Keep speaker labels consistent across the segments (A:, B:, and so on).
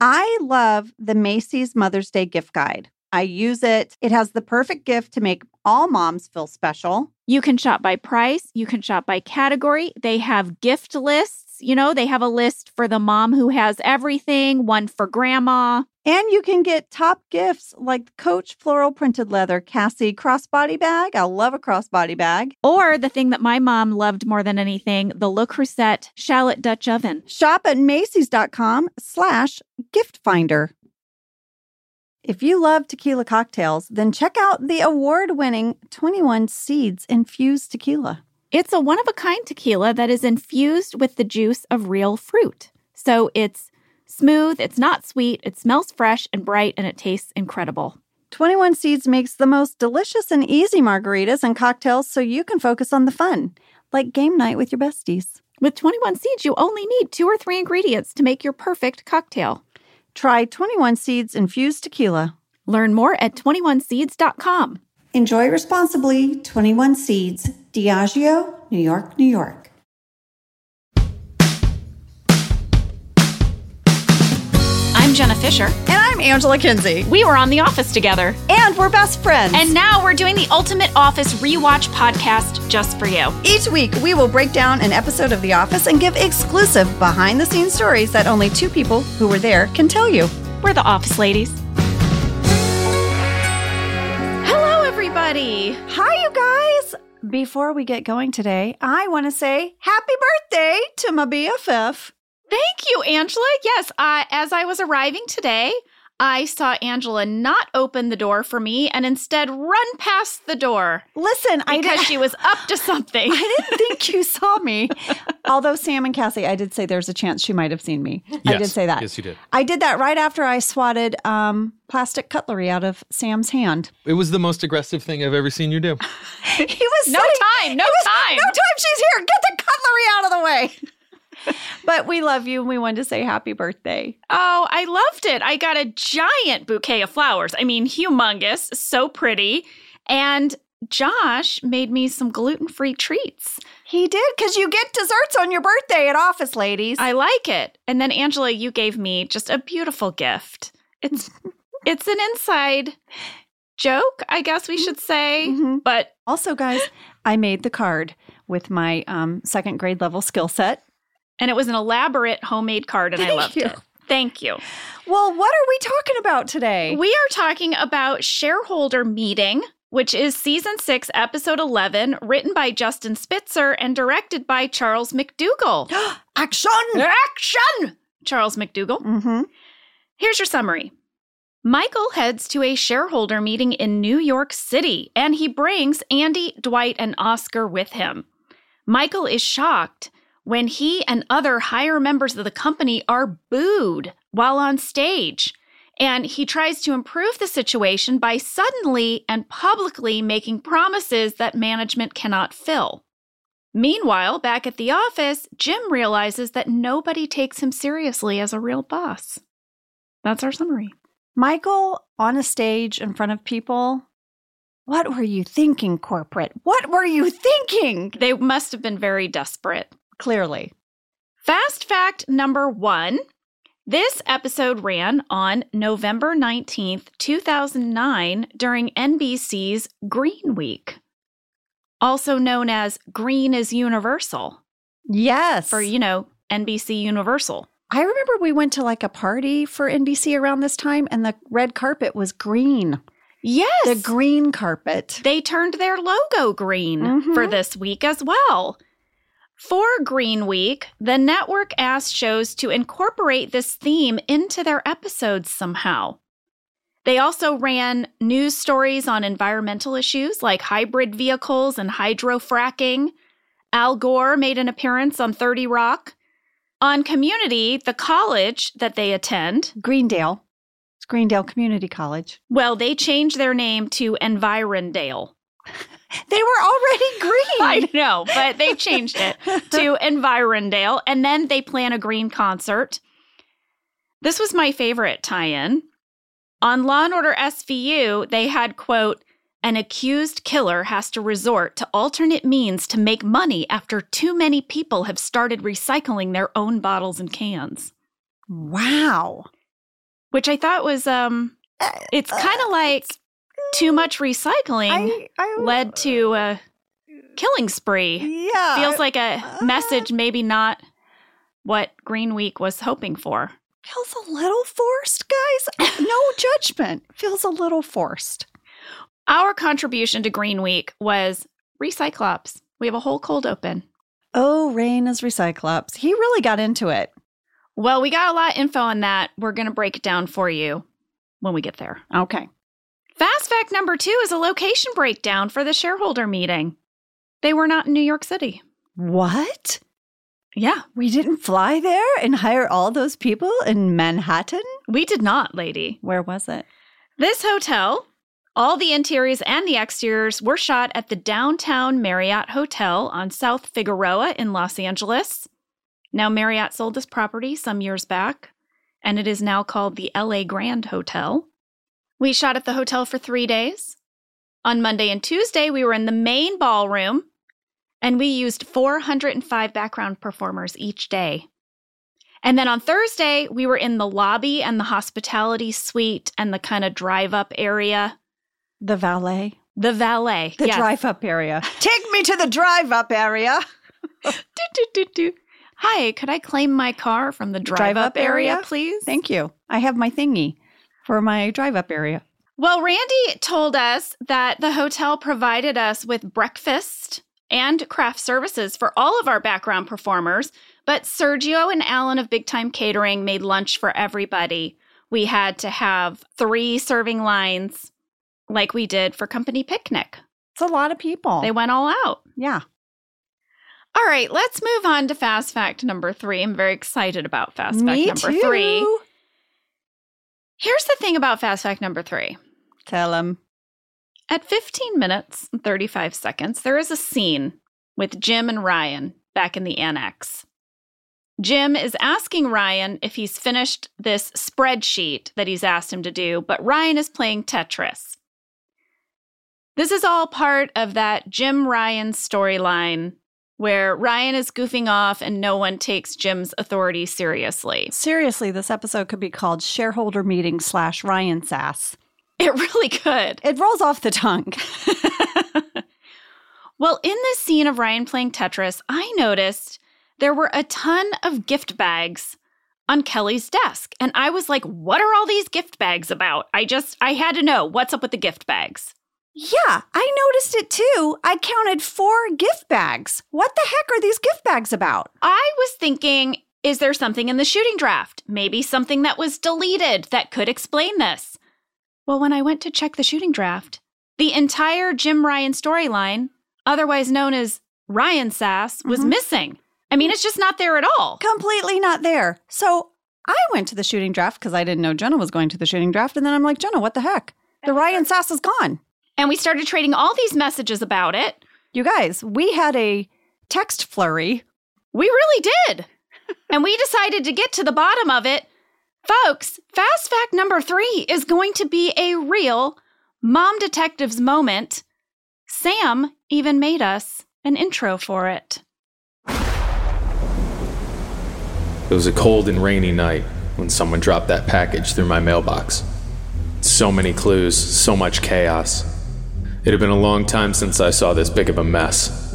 A: I love the Macy's Mother's Day gift guide. I use it. It has the perfect gift to make all moms feel special.
B: You can shop by price, you can shop by category. They have gift lists. You know, they have a list for the mom who has everything, one for grandma.
A: And you can get top gifts like Coach floral printed leather Cassie crossbody bag. I love a crossbody bag.
B: Or the thing that my mom loved more than anything, the Le Creuset shallot Dutch oven.
A: Shop at Macy's.com slash gift finder. If you love tequila cocktails, then check out the award winning 21 Seeds Infused Tequila.
B: It's a one of a kind tequila that is infused with the juice of real fruit. So it's smooth, it's not sweet, it smells fresh and bright, and it tastes incredible.
A: 21 Seeds makes the most delicious and easy margaritas and cocktails so you can focus on the fun, like game night with your besties.
B: With 21 Seeds, you only need two or three ingredients to make your perfect cocktail.
A: Try 21 Seeds Infused Tequila.
B: Learn more at 21seeds.com.
A: Enjoy responsibly 21 Seeds, Diageo, New York, New York.
B: Jenna Fischer.
A: And I'm Angela Kinsey.
B: We were on The Office together.
A: And we're best friends.
B: And now we're doing the Ultimate Office Rewatch podcast just for you.
A: Each week, we will break down an episode of The Office and give exclusive behind the scenes stories that only two people who were there can tell you.
B: We're the Office Ladies. Hello, everybody.
A: Hi, you guys. Before we get going today, I want to say happy birthday to my BFF.
B: Thank you, Angela. Yes, uh, as I was arriving today, I saw Angela not open the door for me and instead run past the door.
A: Listen, I
B: because she was up to something.
A: I didn't think you saw me. Although Sam and Cassie, I did say there's a chance she might have seen me. I did say that.
C: Yes, you did.
A: I did that right after I swatted um, plastic cutlery out of Sam's hand.
C: It was the most aggressive thing I've ever seen you do.
A: He was
B: No
A: sitting-
B: time, no
A: he was,
B: time.
A: No time. She's here. Get the cutlery out of the way. But we love you and we wanted to say happy birthday.
B: Oh, I loved it. I got a giant bouquet of flowers. I mean, humongous, so pretty. And Josh made me some gluten free treats.
A: He did because you get desserts on your birthday at Office Ladies.
B: I like it. And then Angela, you gave me just a beautiful gift. It's it's an inside joke, I guess we should say.
A: Mhm.
B: But
A: also, guys, I made the card with my um, second grade level skill set.
B: And it was an elaborate homemade card and I
A: Thank
B: loved
A: you.
B: it. Thank you.
A: Well, what are we talking about today?
B: We are talking about Shareholder Meeting, which is season 6, episode 11, written by Justin Spitzer and directed by Charles McDougall.
A: Action!
B: Action! Charles McDougall.
A: Mm-hmm.
B: Here's your summary. Michael heads to a shareholder meeting in New York City and he brings Andy, Dwight, and Oscar with him. Michael is shocked when he and other higher members of the company are booed while on stage. And he tries to improve the situation by suddenly and publicly making promises that management cannot fill. Meanwhile, back at the office, Jim realizes that nobody takes him seriously as a real boss. That's our summary.
A: Michael on a stage in front of people. What were you thinking, corporate? What were you thinking?
B: They must have been very desperate.
A: Clearly.
B: Fast fact number one this episode ran on November 19th, 2009, during NBC's Green Week, also known as Green is Universal
A: Yes.
B: for, you know, NBC Universal.
A: I remember we went to like a party for NBC around this time and the red carpet was green.
B: Yes.
A: The green carpet.
B: they turned their logo green
A: Mhm.
B: for this week as well. For Green Week, the network asked shows to incorporate this theme into their episodes somehow. They also ran news stories on environmental issues like hybrid vehicles and hydrofracking. Al Gore made an appearance on 30 Rock. On Community, the college that they attend,
A: Greendale. It's Greendale Community College.
B: well, they changed their name to Environdale.
A: They were already green.
B: I know, but they changed it to Environdale, and then they plan a green concert. This was my favorite tie-in. On Law and Order SVU, they had quote, an accused killer has to resort to alternate means to make money after too many people have started recycling their own bottles and cans.
A: Wow.
B: which I thought was um it's kind of like too much recycling
A: I, I
B: led to a killing spree.
A: yeah
B: Feels like a
A: uh,
B: message maybe not what Green Week was hoping for.
A: feels a little forced, guys. No judgment. Feels a little forced.
B: Our contribution to Green Week was Recyclops. We have a whole cold open.
A: Oh, Rainn is Recyclops. He really got into it.
B: Well, we got a lot of info on that. We're going to break it down for you when we get there.
A: Okay.
B: Fast fact number two is a location breakdown for the shareholder meeting. They were not in New York City.
A: What?
B: Yeah,
A: We didn't fly there and hire all those people in Manhattan?
B: we did not, lady.
A: Where was it?
B: This hotel, all the interiors and the exteriors were shot at the downtown Marriott Hotel on South Figueroa in Los Angeles. Now, Marriott sold this property some years back, and it is now called the LA Grand Hotel. We shot at the hotel for three days. On Monday and Tuesday, we were in the main ballroom, and we used 405 background performers each day. And then on Thursday, we were in the lobby and the hospitality suite and the kind of drive up area.
A: The valet.
B: The valet.
A: The
B: yes.
A: drive up area. Take me to the drive up area.
B: Do, do, do, do. Hi, could I claim my car from the drive up
A: Drive-up
B: area,
A: area?
B: please?
A: Thank you. I have my thingy for my drive up area.
B: Well, Randy told us that the hotel provided us with breakfast and craft services for all of our background performers, but Sergio and Alan of Big Time Catering made lunch for everybody. We had to have three serving lines like we did for company picnic.
A: It's a lot of people.
B: They went all out.
A: yeah.
B: All right, let's move on to fast fact number three. I'm very excited about fast fact number
A: too.
B: three. Here's the thing about fast fact number three.
A: Tell him.
B: At 15 minutes and 35 seconds, there is a scene with Jim and Ryan back in the annex. Jim is asking Ryan if he's finished this spreadsheet that he's asked him to do, but Ryan is playing Tetris. This is all part of that Jim Ryan storyline where Ryan is goofing off and no one takes Jim's authority seriously.
A: Seriously, this episode could be called Shareholder Meeting slash Ryan Sass.
B: It really could.
A: It rolls off the tongue.
B: well, in this scene of Ryan playing Tetris, I noticed there were a ton of gift bags on Kelly's desk. And I was like, what are all these gift bags about? I just, I had to know what's up with the gift bags.
A: Yeah, I noticed it too. I counted four gift bags. What the heck are these gift bags about?
B: I was thinking, is there something in the shooting draft? Maybe something that was deleted that could explain this. Well, when I went to check the shooting draft, the entire Jim Ryan storyline, otherwise known as Ryan Sass, was
A: Mhm.
B: missing. I mean, it's just not there at all.
A: Completely not there. So I went to the shooting draft because I didn't know Jenna was going to the shooting draft. And then I'm like, Jenna, what the heck? The Ryan Sass is gone.
B: And we started trading all these messages about it.
A: You guys, we had a text flurry.
B: We really did. and we decided to get to the bottom of it. Folks, fast fact number three is going to be a real mom detectives moment. Sam even made us an intro for it.
D: It was a cold and rainy night when someone dropped that package through my mailbox. So many clues, so much chaos. It had been a long time since I saw this big of a mess.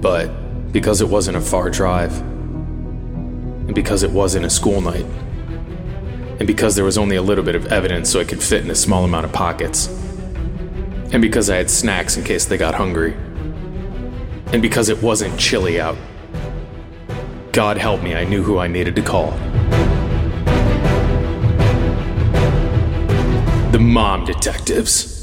D: But because it wasn't a far drive, and because it wasn't a school night, and because there was only a little bit of evidence so it could fit in a small amount of pockets, and because I had snacks in case they got hungry, and because it wasn't chilly out, God help me, I knew who I needed to call. The mom detectives.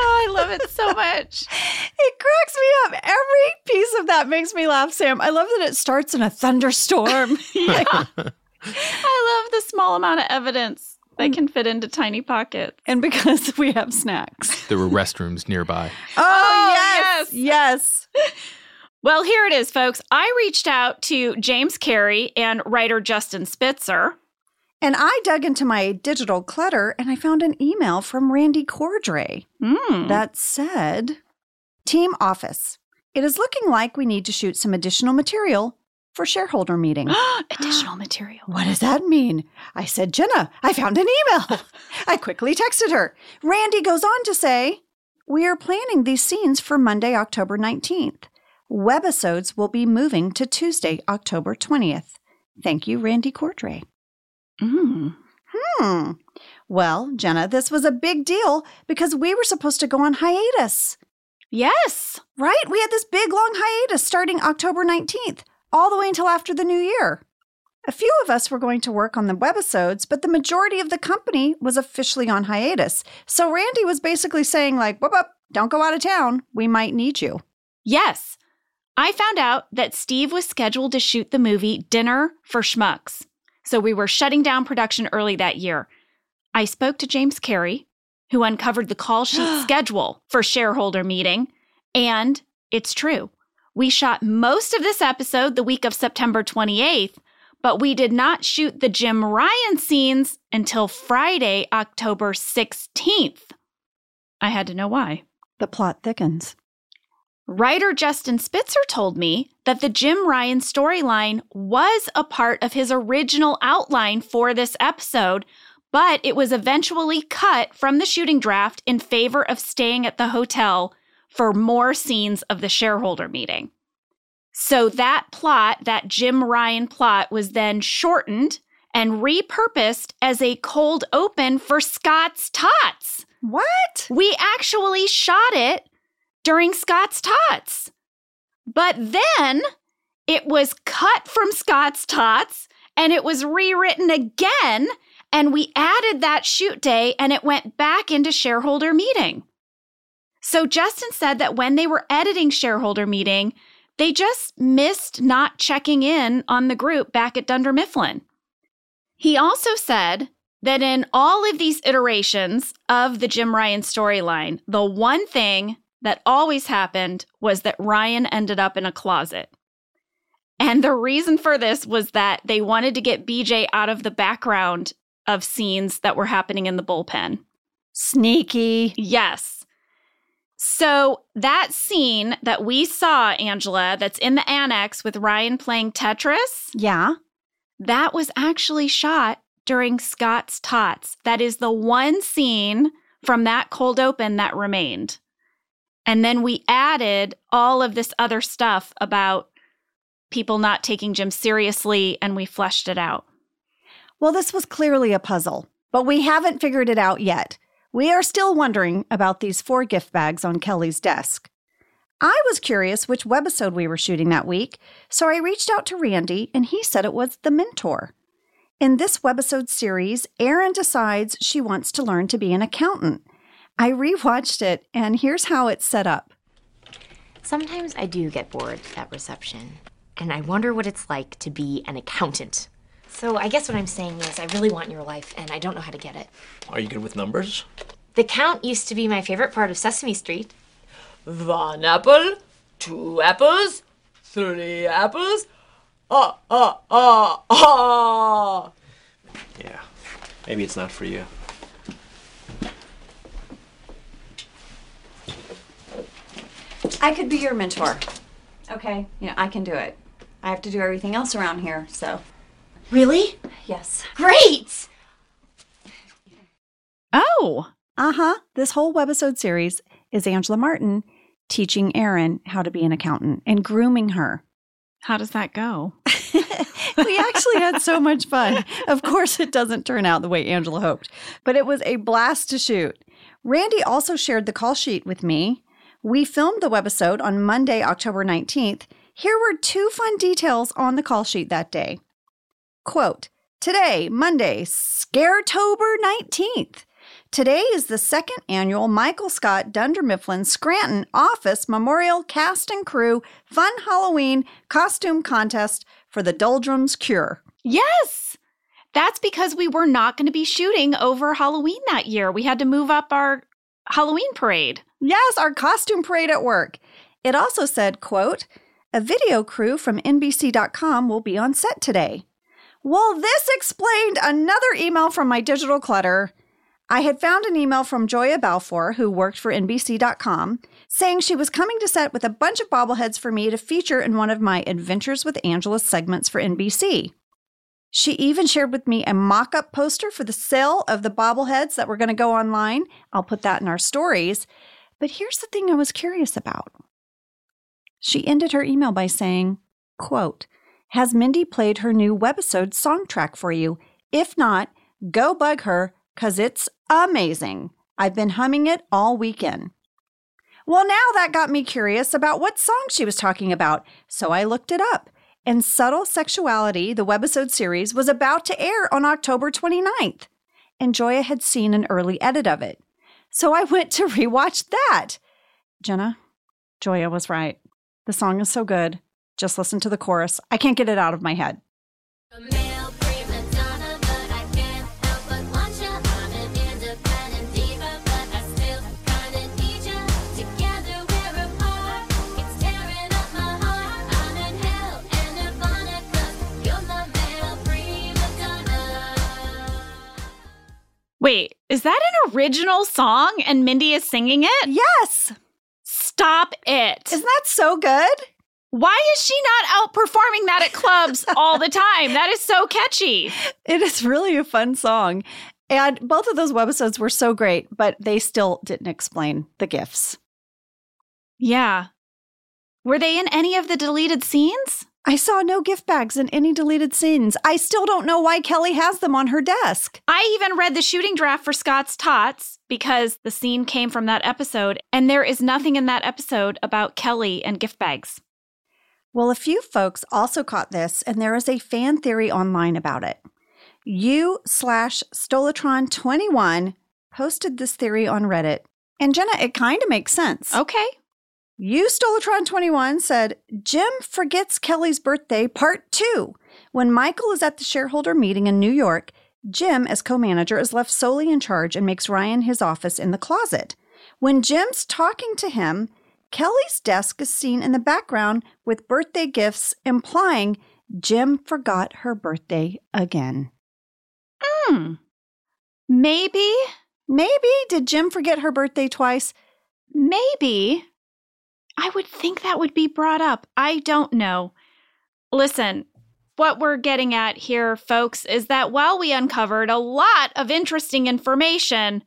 B: Oh, I love it so much.
A: It cracks me up. Every piece of that makes me laugh, Sam. I love that it starts in a thunderstorm.
B: yeah. I love the small amount of evidence they mm. can fit into tiny pockets.
A: and because we have snacks.
C: There were restrooms nearby.
A: Oh, oh
B: yes.
A: yes. Yes.
B: Well, here it is, folks. I reached out to James Carey and writer Justin Spitzer.
A: And I dug into my digital clutter and I found an email from Randy Cordray
B: Mm.
A: that said Team Office, it is looking like we need to shoot some additional material for shareholder meeting.
B: Additional material.
A: What does that mean? I said, Jenna, I found an email. I quickly texted her. Randy goes on to say, We are planning these scenes for Monday, October 19th. Webisodes will be moving to Tuesday, October 20th. Thank you, Randy Cordray.
B: Mm.
A: Hmm. Well, Jenna, this was a big deal because we were supposed to go on hiatus,
B: Yes.
A: right? We had this big long hiatus starting October 19th, all the way until after the new year. A few of us were going to work on the webisodes, but the majority of the company was officially on hiatus. So Randy was basically saying, like, whoop, whoop, don't go out of town. We might need you.
B: Yes. I found out that Steve was scheduled to shoot the movie Dinner for Schmucks. So we were shutting down production early that year. I spoke to James Carey, who uncovered the call sheet schedule for shareholder meeting, and it's true. We shot most of this episode the week of September 28th, but we did not shoot the Jim Ryan scenes until Friday, October 16th. I had to know why.
A: The plot thickens.
B: Writer Justin Spitzer told me that the Jim Ryan storyline was a part of his original outline for this episode, but it was eventually cut from the shooting draft in favor of staying at the hotel for more scenes of the shareholder meeting. So that plot, that Jim Ryan plot, was then shortened and repurposed as a cold open for Scott's Tots.
A: What?
B: We actually shot it during Scott's Tots. But then it was cut from Scott's Tots and it was rewritten again. And we added that shoot day and it went back into shareholder meeting. So Justin said that when they were editing shareholder meeting, they just missed not checking in on the group back at Dunder Mifflin. He also said that in all of these iterations of the Jim Ryan storyline, the one thing that always happened was that Ryan ended up in a closet. And the reason for this was that they wanted to get BJ out of the background of scenes that were happening in the bullpen.
A: Sneaky.
B: Yes. So that scene that we saw, Angela, that's in the annex with Ryan playing Tetris,
A: Yeah.
B: that was actually shot during Scott's Tots. That is the one scene from that cold open that remained. And then we added all of this other stuff about people not taking Jim seriously, and we fleshed it out.
A: Well, this was clearly a puzzle, but we haven't figured it out yet. We are still wondering about these four gift bags on Kelly's desk. I was curious which webisode we were shooting that week, so I reached out to Randy and he said it was The Mentor. In this webisode series, Erin decides she wants to learn to be an accountant. I rewatched it and here's how it's set up.
E: Sometimes I do get bored at reception, and I wonder what it's like to be an accountant. So I guess what I'm saying is, I really want your life, and I don't know how to get it.
F: Are you good with numbers?
E: The count used to be my favorite part of Sesame Street.
G: One apple, two apples, three apples. Ah, ah, ah, ah.
F: Yeah. Maybe it's not for you.
A: I could be your mentor. Okay, you know, I can do it. I have to do everything else around here, so.
E: Really?
A: Yes.
E: Great!
B: Oh,
A: Uh huh. This whole webisode series is Angela Martin teaching Erin how to be an accountant and grooming her.
B: how does that go?
A: we actually had so much fun. Of course, it doesn't turn out the way Angela hoped, but it was a blast to shoot. Randy also shared the call sheet with me. We filmed the webisode on Monday, October 19th. Here were two fun details on the call sheet that day. Quote, Today, Monday, Scaretober 19th. Today is the second annual Michael Scott Dunder Mifflin Scranton Office Memorial Cast and Crew Fun Halloween Costume Contest for the Doldrums Cure.
B: Yes. That's because we were not going to be shooting over Halloween that year. We had to move up our Halloween parade.
A: Yes, our costume parade at work. It also said, quote, a video crew from NBC.com will be on set today. Well, this explained another email from my digital clutter. I had found an email from Joya Balfour, who worked for NBC.com, saying she was coming to set with a bunch of bobbleheads for me to feature in one of my Adventures with Angela segments for NBC. She even shared with me a mock up poster for the sale of the bobbleheads that were going to go online. I'll put that in our stories. But here's the thing I was curious about. She ended her email by saying, quote, Has Mindy played her new webisode song track for you? If not, go bug her because it's amazing. I've been humming it all weekend. Well, now that got me curious about what song she was talking about, so I looked it up. And Subtle Sexuality, the webisode series, was about to air on October 29th. And Joya had seen an early edit of it. So I went to rewatch that. Jenna, Joya was right. The song is so good. Just listen to the chorus. I can't get it out of my head.
H: A male prima donna, but I can't help but want ya. I'm an independent diva, but I still kinda need ya. Together we're apart. It's tearing up my heart. I'm in hell and nirvana, 'cause you're my male prima donna.
B: Wait, is that an original song and Mindy is singing it?
A: Yes!
B: Stop it.
A: Isn't that so good?
B: Why is she not outperforming that at clubs all the time? That is so catchy.
A: It is really a fun song. And both of those webisodes were so great, but they still didn't explain the gifts.
B: Yeah. Were they in any of the deleted scenes?
A: I saw no gift bags in any deleted scenes. I still don't know why Kelly has them on her desk.
B: I even read the shooting draft for Scott's Tots because the scene came from that episode, and there is nothing in that episode about Kelly and gift bags.
A: Well, a few folks also caught this, and there is a fan theory online about it. You slash Stolatron21 posted this theory on Reddit. And Jenna, it kind of makes sense.
B: Okay.
A: You Stolatron21 said, Jim forgets Kelly's birthday, part two. When Michael is at the shareholder meeting in New York, Jim, as co manager, is left solely in charge and makes Ryan his office in the closet. When Jim's talking to him, Kelly's desk is seen in the background with birthday gifts, implying Jim forgot her birthday again.
B: Hmm. Maybe,
A: Maybe did Jim forget her birthday twice?
B: maybe. I would think that would be brought up. I don't know. Listen, what we're getting at here, folks, is that while we uncovered a lot of interesting information,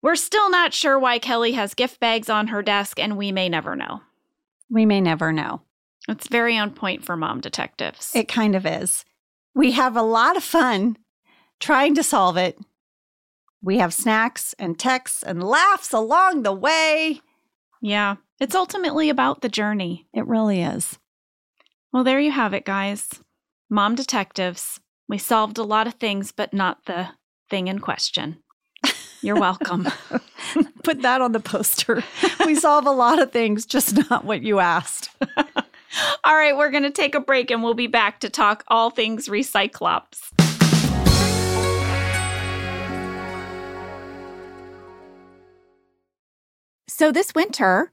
B: we're still not sure why Kelly has gift bags on her desk, and we may never know.
A: We may never know.
B: It's very on point for mom detectives.
A: It kind of is. We have a lot of fun trying to solve it. We have snacks and texts and laughs along the way.
B: yeah, it's ultimately about the journey.
A: It really is.
B: Well, there you have it, guys. Mom detectives. We solved a lot of things, but not the thing in question. You're welcome.
A: Put that on the poster. we solve a lot of things, just not what you asked.
B: all right, we're going to take a break and we'll be back to talk all things Recyclops. So, this winter,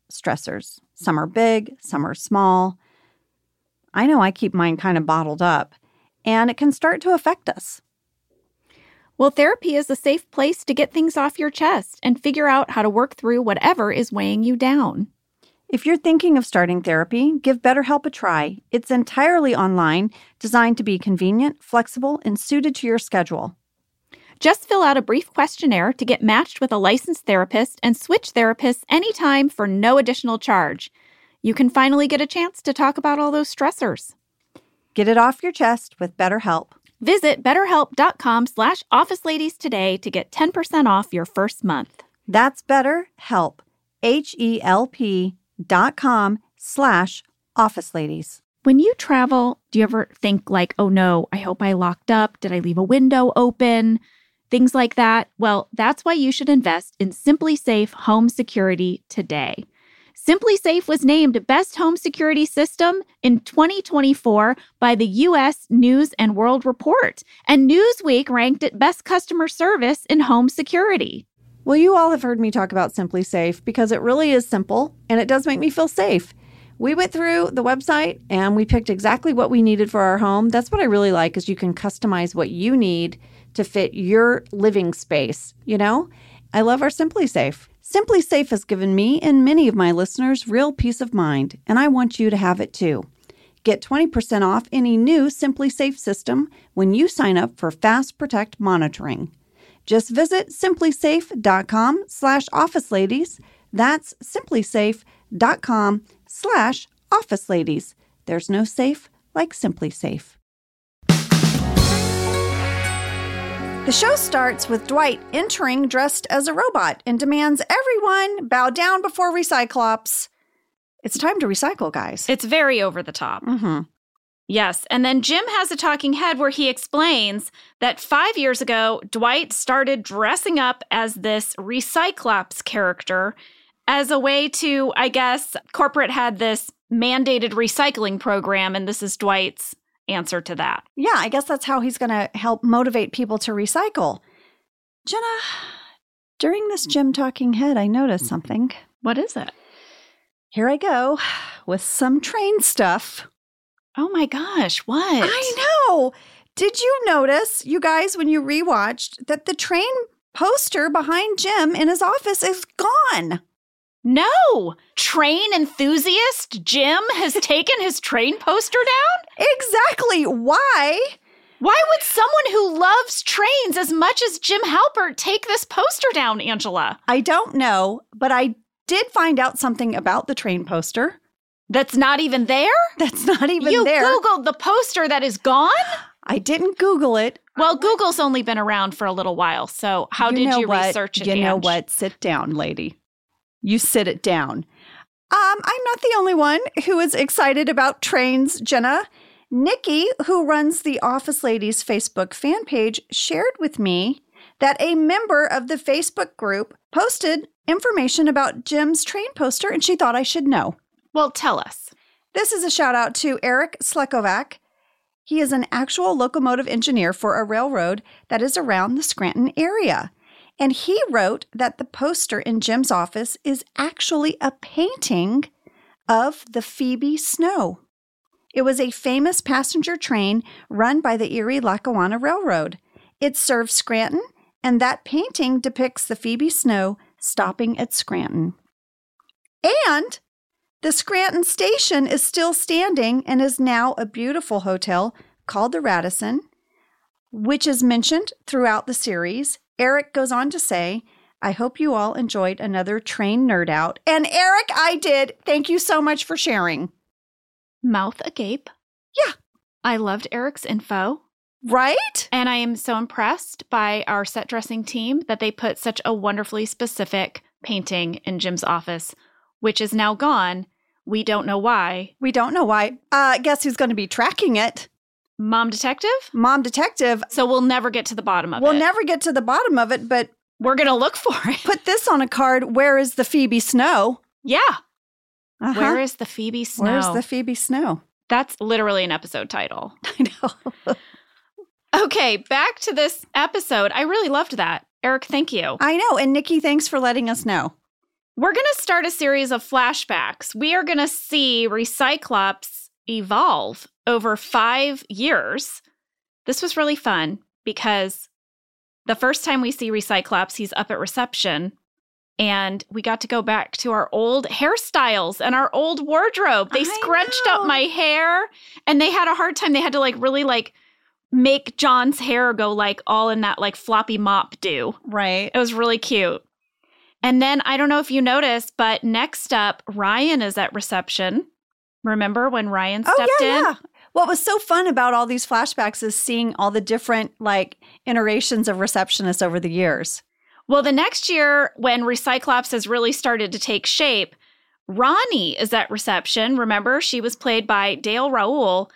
A: stressors. Some are big, some are small. I know I keep mine kind of bottled up, and it can start to affect us.
B: Well, therapy is a safe place to get things off your chest and figure out how to work through whatever is weighing you down.
A: If you're thinking of starting therapy, give BetterHelp a try. It's entirely online, designed to be convenient, flexible, and suited to your schedule.
B: Just fill out a brief questionnaire to get matched with a licensed therapist and switch therapists anytime for no additional charge. You can finally get a chance to talk about all those stressors.
A: Get it off your chest with BetterHelp.
B: Visit betterhelp.com slash office ladies today to get 10% off your first month.
A: That's BetterHelp. H-E-L-P dot com slash office ladies.
B: When you travel, do you ever think like, oh no, I hope I locked up? Did I leave a window open? Things like that. Well, that's why you should invest in SimpliSafe Home Security today. SimpliSafe was named Best Home Security System in 2024 by the US News and World Report, and Newsweek ranked it Best Customer Service in Home Security.
A: Well, you all have heard me talk about SimpliSafe because it really is simple and it does make me feel safe. We went through the website and we picked exactly what we needed for our home. That's what I really like is you can customize what you need to fit your living space, you know? I love our SimpliSafe. Simply Safe has given me and many of my listeners real peace of mind, and I want you to have it too. Get 20% off any new SimpliSafe system when you sign up for Fast Protect monitoring. Just visit simplisafe.com slash office ladies. That's simplisafe.com slash office ladies. There's no safe like SimpliSafe. The show starts with Dwight entering dressed as a robot and demands everyone bow down before Recyclops. It's time to recycle, guys.
B: It's very over the top.
A: mm-hmm.
B: Yes. And then Jim has a talking head where he explains that five years ago, Dwight started dressing up as this Recyclops character as a way to, I guess, corporate had this mandated recycling program, and this is Dwight's answer to that.
A: Yeah, I guess that's how he's going to help motivate people to recycle. Jenna, during this Jim talking head, I noticed mm-hmm. something.
B: What is it?
A: Here I go with some train stuff.
B: Oh my gosh, what?
A: I know. Did you notice, you guys, when you rewatched, that the train poster behind Jim in his office is gone?
B: No! Train enthusiast Jim has taken his train poster down?
A: Exactly. Why?
B: Why would someone who loves trains as much as Jim Halpert take this poster down, Angela?
A: I don't know, but I did find out something about the train poster.
B: That's not even there?
A: That's not even
B: you
A: there.
B: You Googled the poster that is gone?
A: I didn't Google it.
B: Well, Google's only been around for a little while, so how did you
A: what?
B: research it?
A: You know what? Sit down, lady. You sit it down. Um, I'm not the only one who is excited about trains, Jenna. Nikki, who runs the Office Ladies Facebook fan page, shared with me that a member of the Facebook group posted information about Jim's train poster and she thought I should know.
B: Well, tell us.
A: This is a shout out to Eric Slekovac. He is an actual locomotive engineer for a railroad that is around the Scranton area. And he wrote that the poster in Jim's office is actually a painting of the Phoebe Snow. It was a famous passenger train run by the Erie Lackawanna Railroad. It served Scranton, and that painting depicts the Phoebe Snow stopping at Scranton. And the Scranton station is still standing and is now a beautiful hotel called the Radisson, which is mentioned throughout the series. Eric goes on to say, I hope you all enjoyed another train nerd out. And Eric, I did. Thank you so much for sharing.
B: Mouth agape.
A: Yeah.
B: I loved Eric's info.
A: Right?
B: And I am so impressed by our set dressing team that they put such a wonderfully specific painting in Jim's office, which is now gone. We don't know why.
A: We don't know why. Uh, guess who's going to be tracking it?
B: Mom detective?
A: Mom Detective.
B: So we'll never get to the bottom of
A: We'll
B: it.
A: never get to the bottom of it, but
B: We're going to look for it.
A: put this on a card. Where is the Phoebe Snow?
B: Yeah.
A: Uh-huh.
B: Where is the Phoebe Snow?
A: Where's the Phoebe Snow?
B: That's literally an episode title.
A: I know.
B: Okay, back to this episode. I really loved that. Eric, thank you.
A: I know. And Nikki, thanks for letting us know.
B: We're going to start a series of flashbacks. We are going to see Recyclops evolve over five years. This was really fun because the first time we see Recyclops, he's up at reception. And we got to go back to our old hairstyles and our old wardrobe. They
A: I
B: scrunched
A: know.
B: up my hair and they had a hard time. They had to like really like make John's hair go like all in that like floppy mop do.
A: Right.
B: It was really cute. And then I don't know if you noticed, but next up, Ryan is at reception. Remember when Ryan oh, stepped
A: oh yeah,
B: in?
A: yeah. What was so fun about all these flashbacks is seeing all the different like iterations of receptionists over the years.
B: Well, the next year, when Recyclops has really started to take shape, Ronnie is at reception. Remember, she was played by Dale Raoul.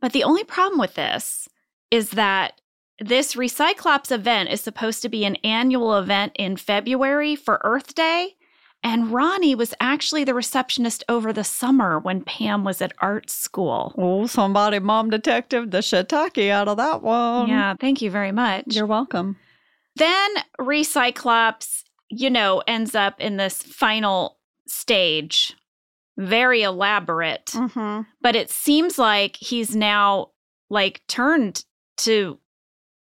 B: But the only problem with this is that this Recyclops event is supposed to be an annual event in February for Earth Day. And Ronnie was actually the receptionist over the summer when Pam was at art school.
A: Oh, somebody mom detective the shiitake out of that one.
B: yeah, thank you very much.
A: You're welcome.
B: Then Recyclops, you know, ends up in this final stage, very elaborate.
A: Mm-hmm.
B: But it seems like he's now like turned to,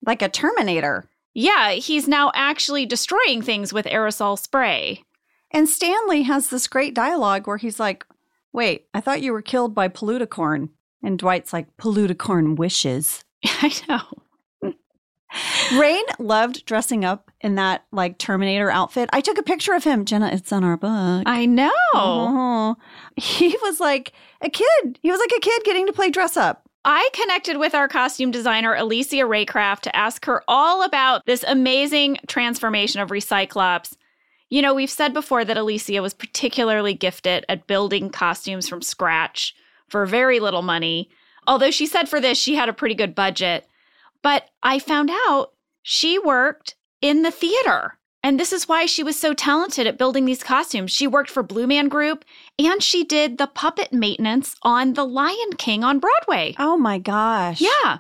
A: Like a Terminator.
B: yeah, he's now actually destroying things with aerosol spray.
A: And Stanley has this great dialogue where he's like, Wait, I thought you were killed by Polluticorn. And Dwight's like, Polluticorn wishes.
B: I know.
A: Rainn loved dressing up in that like Terminator outfit. I took a picture of him. Jenna, it's on our book.
B: I know.
A: Oh. He was like a kid. He was like a kid getting to play dress up.
B: I connected with our costume designer, Alysia Raycraft, to ask her all about this amazing transformation of Recyclops. You know, we've said before that Alysia was particularly gifted at building costumes from scratch for very little money. Although she said for this, she had a pretty good budget. But I found out she worked in the theater. And this is why she was so talented at building these costumes. She worked for Blue Man Group and she did the puppet maintenance on The Lion King on Broadway.
A: Oh my gosh.
B: Yeah.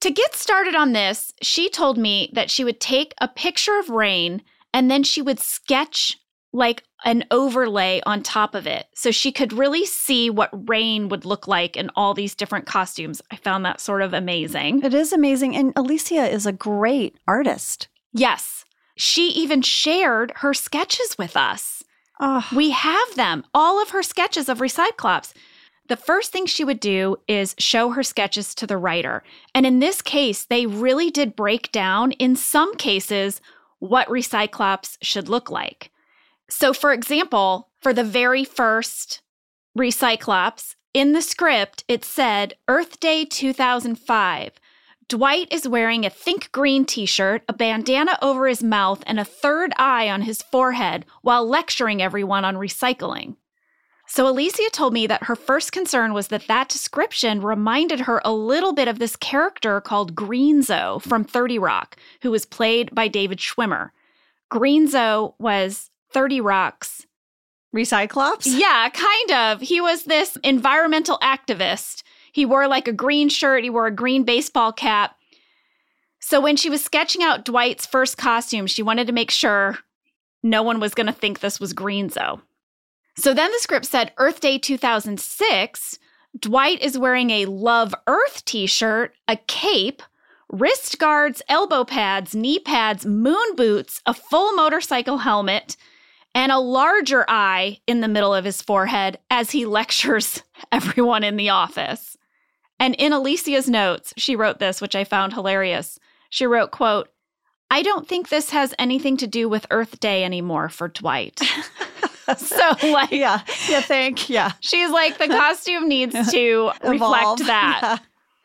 B: To get started on this, she told me that she would take a picture of Rainn and then she would sketch like an overlay on top of it so she could really see what Rainn would look like in all these different costumes. I found that sort of amazing.
A: It is amazing. And Alysia is a great artist.
B: Yes. She even shared her sketches with us.
A: Oh,
B: We have them, all of her sketches of Recyclops. The first thing she would do is show her sketches to the writer. And in this case, they really did break down, in some cases, what Recyclops should look like. So, for example, for the very first Recyclops, in the script, it said Earth Day 2005. Dwight is wearing a think green t shirt, a bandana over his mouth, and a third eye on his forehead while lecturing everyone on recycling. So, Alysia told me that her first concern was that that description reminded her a little bit of this character called Greenzo from 30 Rock, who was played by David Schwimmer. Greenzo was 30 Rock's
A: Recyclops?
B: yeah, kind of. He was this environmental activist. He wore like a green shirt, he wore a green baseball cap. So when she was sketching out Dwight's first costume, she wanted to make sure no one was going to think this was Greenzo. So then the script said Earth Day 2006, Dwight is wearing a Love Earth t shirt, a cape, wrist guards, elbow pads, knee pads, moon boots, a full motorcycle helmet, and a larger eye in the middle of his forehead as he lectures everyone in the office. And in Alysia's notes, she wrote this, which I found hilarious. She wrote, quote, I don't think this has anything to do with Earth Day anymore for Dwight. so like
A: Yeah. Yeah, thank. Yeah.
B: she's like the costume needs to reflect that.
A: Yeah.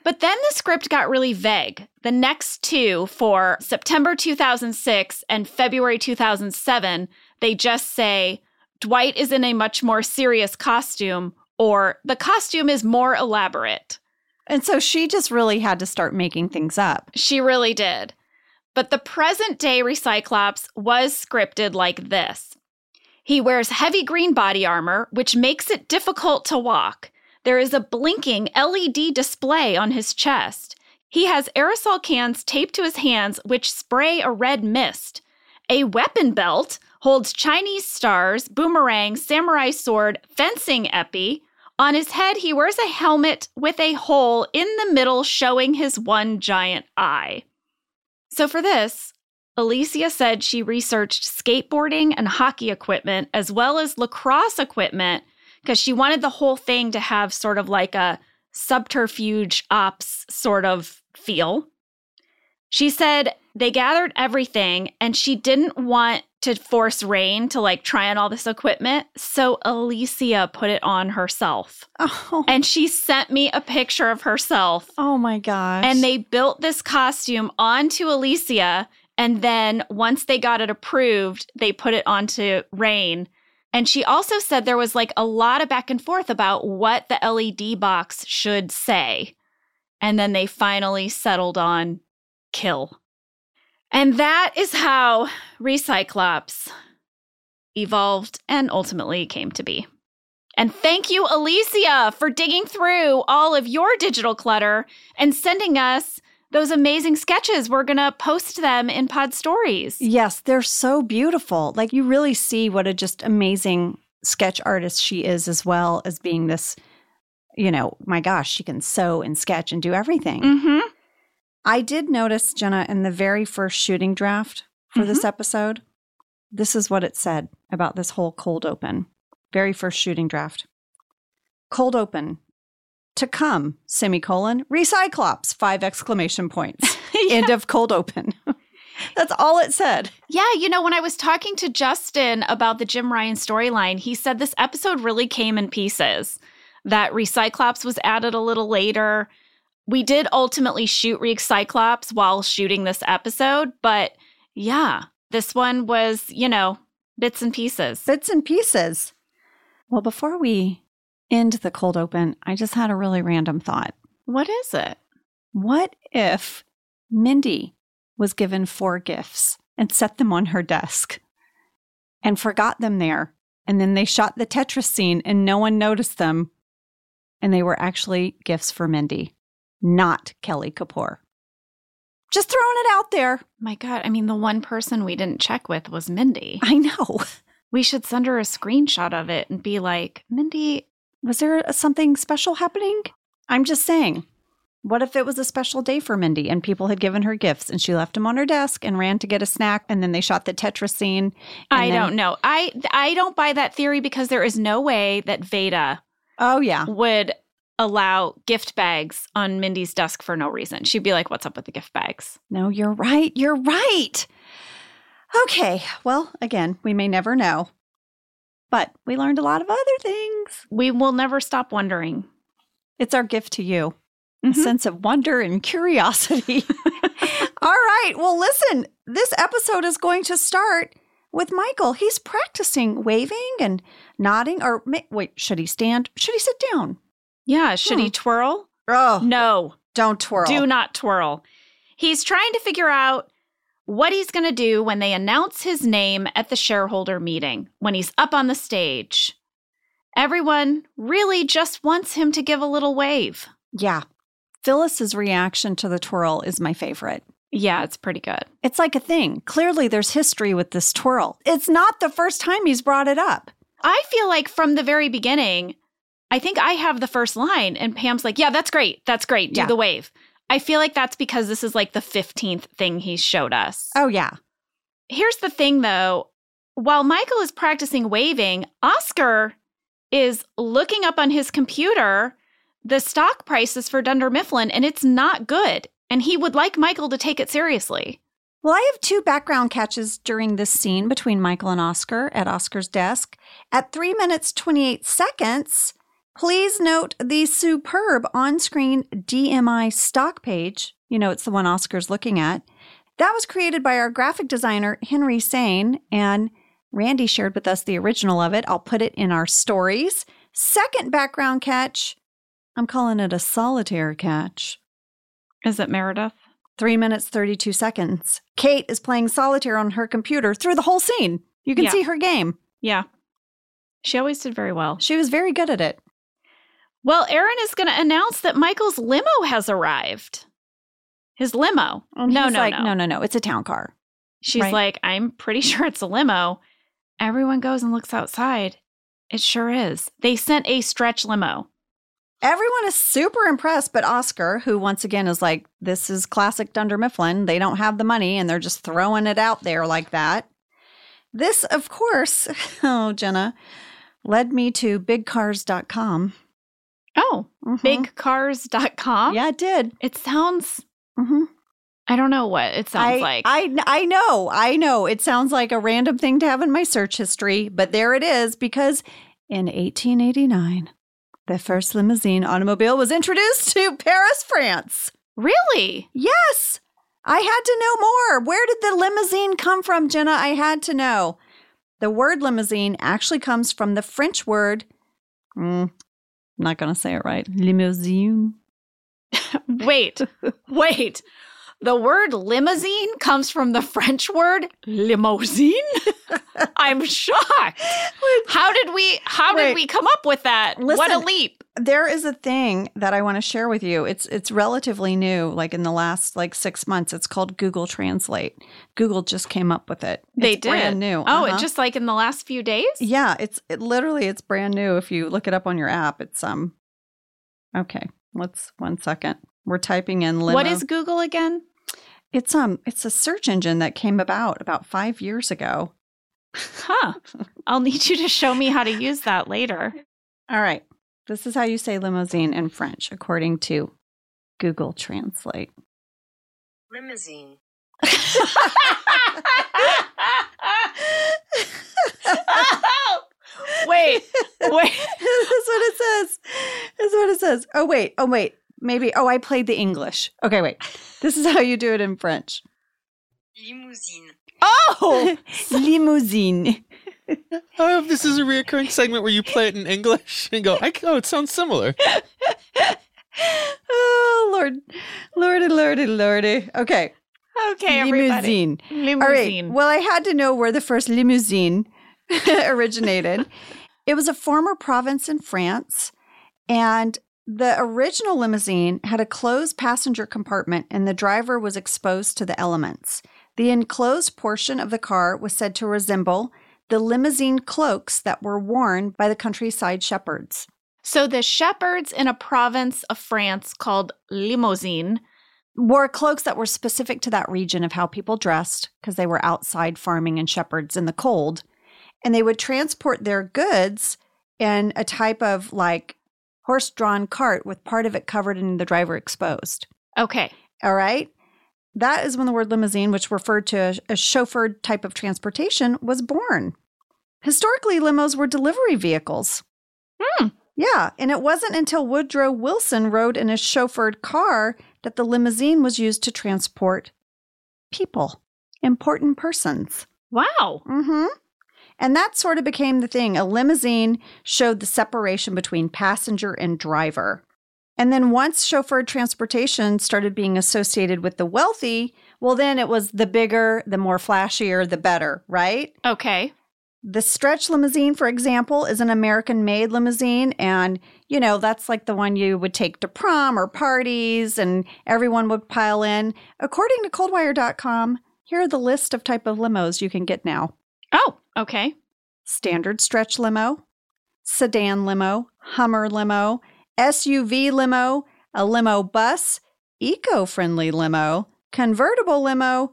B: But then the script got really vague. The next two for September 2006 and February 2007, they just say Dwight is in a much more serious costume or the costume is more elaborate.
A: And so she just really had to start making things up.
B: She really did. But the present day Recyclops was scripted like this He wears heavy green body armor, which makes it difficult to walk. There is a blinking LED display on his chest. He has aerosol cans taped to his hands, which spray a red mist. A weapon belt holds Chinese stars, boomerang, samurai sword, fencing épée. On his head, he wears a helmet with a hole in the middle showing his one giant eye. So, for this, Alysia said she researched skateboarding and hockey equipment as well as lacrosse equipment because she wanted the whole thing to have sort of like a subterfuge ops sort of feel. She said they gathered everything and she didn't want to force Rainn to like try on all this equipment. So Alysia put it on herself.
A: Oh,
B: And she sent me a picture of herself.
A: oh my gosh.
B: And they built this costume onto Alysia. And then once they got it approved, they put it onto Rainn. And she also said there was like a lot of back and forth about what the LED box should say. And then they finally settled on kill. And that is how Recyclops evolved and ultimately came to be. And thank you, Alysia, for digging through all of your digital clutter and sending us those amazing sketches. We're going to post them in Pod Stories.
A: Yes, they're so beautiful. Like you really see what a just amazing sketch artist she is, as well as being this, you know, my gosh, she can sew and sketch and do everything.
B: Mm-hmm.
A: I did notice, Jenna, in the very first shooting draft for this episode, this is what it said about this whole cold open. Very first shooting draft. Cold open. To come, semicolon, recyclops, five exclamation points. End of cold open. That's all it said.
B: Yeah, you know, when I was talking to Justin about the Jim Ryan storyline, he said this episode really came in pieces. That Recyclops was added a little later. We did ultimately shoot Recyclops while shooting this episode, but yeah, this one was, you know, bits and pieces.
A: Bits and pieces. Well, before we end the cold open, I just had a really random thought.
B: What is it?
A: What if Mindy was given four gifts and set them on her desk and forgot them there? And then they shot the Tetris scene and no one noticed them. And they were actually gifts for Mindy, not Kelly Kapoor. Just throwing it out there.
B: My God, I mean, the one person we didn't check with was Mindy.
A: I know.
B: We should send her a screenshot of it and be like, Mindy,
A: Was there something special happening? I'm just saying. What if it was a special day for Mindy and people had given her gifts and she left them on her desk and ran to get a snack and then they shot the Tetris scene?
B: I
A: then-
B: don't know. I I don't buy that theory because there is no way that Veda
A: Oh, yeah.
B: would allow gift bags on Mindy's desk for no reason. She'd be like, "What's up with the gift bags?"
A: No, you're right. You're right. Okay. Well, again, we may never know, but we learned a lot of other things.
B: We will never stop wondering.
A: It's our gift to you a
B: Mhm.
A: sense of wonder and curiosity. All right. Well, listen, this episode is going to start with Michael. He's practicing waving and nodding, or wait, should he stand? Should he sit down?
B: Yeah, should
A: Hmm.
B: he twirl?
A: Oh,
B: No,
A: don't twirl.
B: do not twirl. He's trying to figure out what he's going to do when they announce his name at the shareholder meeting, when he's up on the stage. Everyone really just wants him to give a little wave.
A: Yeah. Phyllis's reaction to the twirl is my favorite.
B: Yeah, it's pretty good.
A: It's like a thing. Clearly, there's history with this twirl. It's not the first time he's brought it up.
B: I feel like from the very beginning, I think I have the first line, and Pam's like, Yeah, that's great. That's great. Do
A: Yeah.
B: the wave. I feel like that's because this is like the 15th thing he's showed us.
A: Oh, yeah.
B: Here's the thing though while Michael is practicing waving, Oscar is looking up on his computer the stock prices for Dunder Mifflin, and it's not good. And he would like Michael to take it seriously.
A: Well, I have two background catches during this scene between Michael and Oscar at Oscar's desk. At three minutes, 28 seconds, please note the superb on screen DMI stock page. You know, it's the one Oscar's looking at. That was created by our graphic designer, Henry Sane, and Randy shared with us the original of it. I'll put it in our stories. Second background catch, I'm calling it a solitaire catch.
B: Is it Meredith?
A: Three minutes, 32 seconds. Kate is playing solitaire on her computer through the whole scene. You can
B: Yeah.
A: see her game.
B: Yeah. She always did very well.
A: She was very good at it.
B: Well, Aaron is going to announce that Michael's limo has arrived. His limo.
A: And
B: no, no,
A: like,
B: no,
A: no, no, no. It's a town car.
B: She's
A: Right.
B: like, I'm pretty sure it's a limo. Everyone goes and looks outside. It sure is. They sent a stretch limo.
A: Everyone is super impressed, but Oscar, who once again is like, this is classic Dunder Mifflin. They don't have the money and they're just throwing it out there like that. This, of course, oh, Jenna, led me to bigcars.com.
B: Oh,
A: Mhm.
B: bigcars.com.
A: Yeah, it did.
B: It sounds
A: Mm-hmm.
B: I don't know what it sounds
A: I,
B: like.
A: I I know, I know. It sounds like a random thing to have in my search history, but there it is because in 1889, the first limousine automobile was introduced to Paris, France.
B: really?
A: Yes, I had to know more. Where did the limousine come from, Jenna? I had to know. The word limousine actually comes from the French word. Mm, I'm not going to say it right. Limousine.
B: Wait, wait. The word limousine comes from the French word limousine? I'm shocked. How did we how
A: Wait.
B: did we come up with that? what a leap.
A: there is a thing that I want to share with you. It's it's relatively new, like in the last like six months. It's called Google Translate. Google just came up with it.
B: They
A: It's
B: did.
A: brand new.
B: Oh,
A: Uh-huh.
B: it just like in the last few days?
A: yeah. It's it literally it's brand new. If you look it up on your app, it's um. Okay, let's one second. We're typing in limo.
B: What is Google again?
A: it's um it's a search engine that came about about five years ago.
B: Huh. I'll need you to show me how to use that later.
A: All right, this is how you say limousine in French, according to Google Translate.
I: Limousine.
B: wait, wait.
A: That's what it says. That's what it says. Oh wait. Oh wait. Maybe. Oh, I played the English. Okay, wait. This is how you do it in French.
I: Limousine.
B: Oh,
A: Limousine.
C: I hope this is a reoccurring segment where you play it in English and go, I, oh, it sounds similar.
A: Oh Lord, Lordy, Lordy, Lordy. Okay.
B: okay, everybody.
A: Limousine.
B: Limousine.
A: All right. Well, I had to know where the first limousine originated. it was a former province in France, and the original limousine had a closed passenger compartment, and the driver was exposed to the elements. The enclosed portion of the car was said to resemble the limousine cloaks that were worn by the countryside shepherds.
B: So the shepherds in a province of France called Limousin.
A: Wore cloaks that were specific to that region of how people dressed because they were outside farming and shepherds in the cold. And they would transport their goods in a type of like horse drawn cart with part of it covered and the driver exposed.
B: Okay.
A: All right. That is when the word limousine, which referred to a, a chauffeured type of transportation, was born. Historically, limos were delivery vehicles.
B: Hmm.
A: Yeah. And it wasn't until Woodrow Wilson rode in a chauffeured car that the limousine was used to transport people, important persons.
B: Wow.
A: Mm-hmm. And that sort of became the thing. A limousine showed the separation between passenger and driver. And then once chauffeured transportation started being associated with the wealthy, well, then it was the bigger, the more flashier, the better, right?
B: Okay.
A: The stretch limousine, for example, is an American made limousine. And, you know, that's like the one you would take to prom or parties and everyone would pile in. According to coldwire.com, here are the list of type of limos you can get now
B: Oh, okay.
A: standard stretch limo, sedan limo, Hummer limo, SUV limo, a limo bus, eco friendly limo, convertible limo,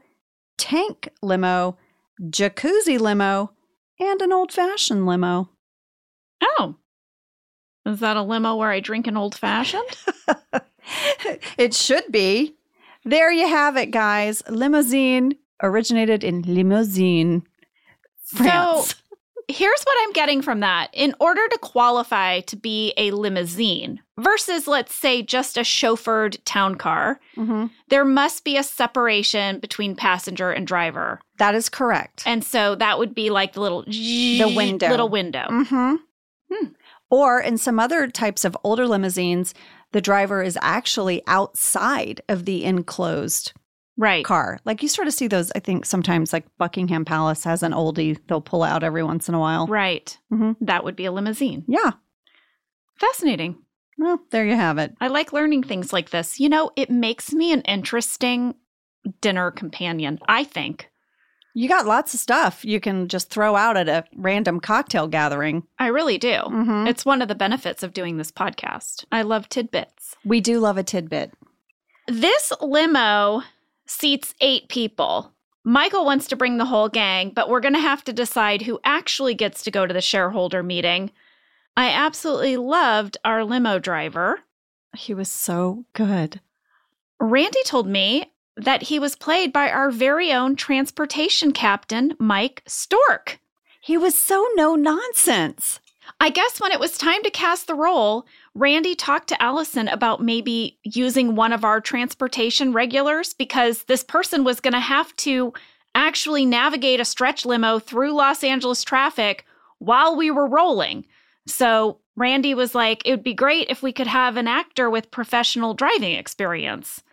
A: tank limo, jacuzzi limo, and an old fashioned limo.
B: Oh. Is that a limo where I drink an old fashioned?
A: it should be. There you have it, guys. Limousine originated in Limousine, France.
B: So here's what I'm getting from that. In order to qualify to be a limousine versus, let's say, just a chauffeured town car,
A: Mhm.
B: there must be a separation between passenger and driver.
A: That is correct.
B: And so that would be like the little
A: The window.
B: little window.
A: Mm-hmm.
B: Hmm.
A: Or in some other types of older limousines, the driver is actually outside of the enclosed
B: Right.
A: car. Like you sort of see those, I think sometimes like Buckingham Palace has an oldie they'll pull out every once in a while.
B: Right.
A: Mhm.
B: That would be a limousine.
A: Yeah.
B: Fascinating.
A: Well, there you have it.
B: I like learning things like this. You know, it makes me an interesting dinner companion, I think.
A: You got lots of stuff you can just throw out at a random cocktail gathering.
B: I really do.
A: Mhm.
B: It's one of the benefits of doing this podcast. I love tidbits.
A: We do love a tidbit.
B: This limo seats eight people. Michael wants to bring the whole gang, but we're going to have to decide who actually gets to go to the shareholder meeting. I absolutely loved our limo driver.
A: He was so good.
B: Randy told me that he was played by our very own transportation captain, Mike Stork.
A: He was so no nonsense.
B: I guess when it was time to cast the role, Randy talked to Allison about maybe using one of our transportation regulars because this person was going to have to actually navigate a stretch limo through Los Angeles traffic while we were rolling. So Randy was like, it would be great if we could have an actor with professional driving experience.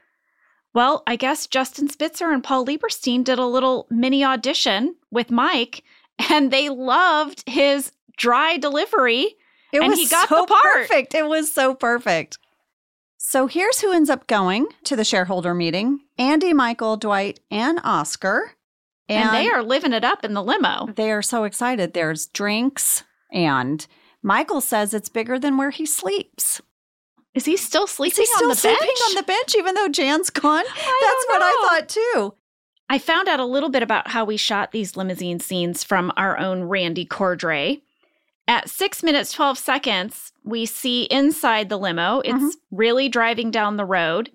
B: Well, I guess Justin Spitzer and Paul Lieberstein did a little mini audition with Mike, and they loved his dry delivery.
A: It
B: And
A: was
B: he got
A: so
B: the part.
A: perfect. It was so perfect. So here's who ends up going to the shareholder meeting Andy, Michael, Dwight, and Oscar.
B: And, they are living it up in the limo.
A: They are so excited. There's drinks, and Michael says it's bigger than where he sleeps.
B: Is he still
A: Is
B: sleeping
A: he still
B: on the
A: sleeping
B: bench?
A: on the bench, even though Jan's gone? That's
B: don't
A: what I thought too.
B: I found out a little bit about how we shot these limousine scenes from our own Randy Cordray. At six minutes, 12 seconds, we see inside the limo. It's
A: Mhm.
B: really driving down the road.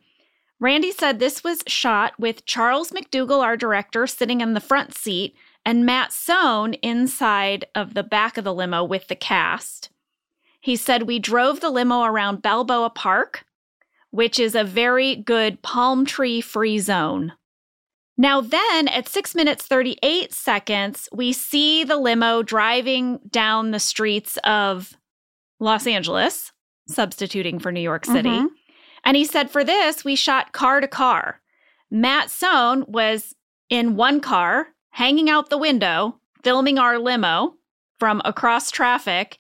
B: Randy said this was shot with Charles McDougall, our director, sitting in the front seat, and Matt Sohn inside of the back of the limo with the cast. He said we drove the limo around Balboa Park, which is a very good palm tree free zone. Now, then at six minutes, 38 seconds, we see the limo driving down the streets of Los Angeles, substituting for New York City.
A: Mhm.
B: And he said, for this, we shot car to car. Matt Sohn was in one car, hanging out the window, filming our limo from across traffic.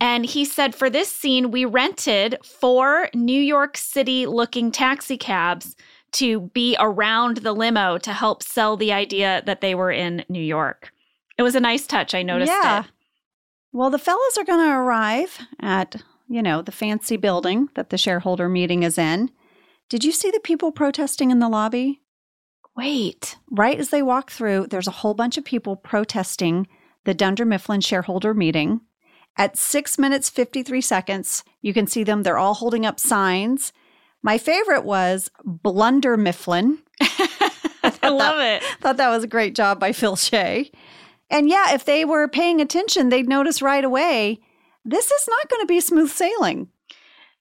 B: And he said, for this scene, we rented four New York City looking taxi cabs to be around the limo to help sell the idea that they were in New York. It was a nice touch. I noticed
A: yeah.
B: it.
A: Well, the fellas are going to arrive at, you know, the fancy building that the shareholder meeting is in. Did you see the people protesting in the lobby?
B: Wait.
A: Right as they walk through, there's a whole bunch of people protesting the Dunder Mifflin shareholder meeting. At six minutes, 53 seconds, you can see them. They're all holding up signs. My favorite was Blunder Mifflin.
B: I love it.
A: Thought that was a great job by Phil Shea. And yeah, if they were paying attention, they'd notice right away this is not going to be smooth sailing.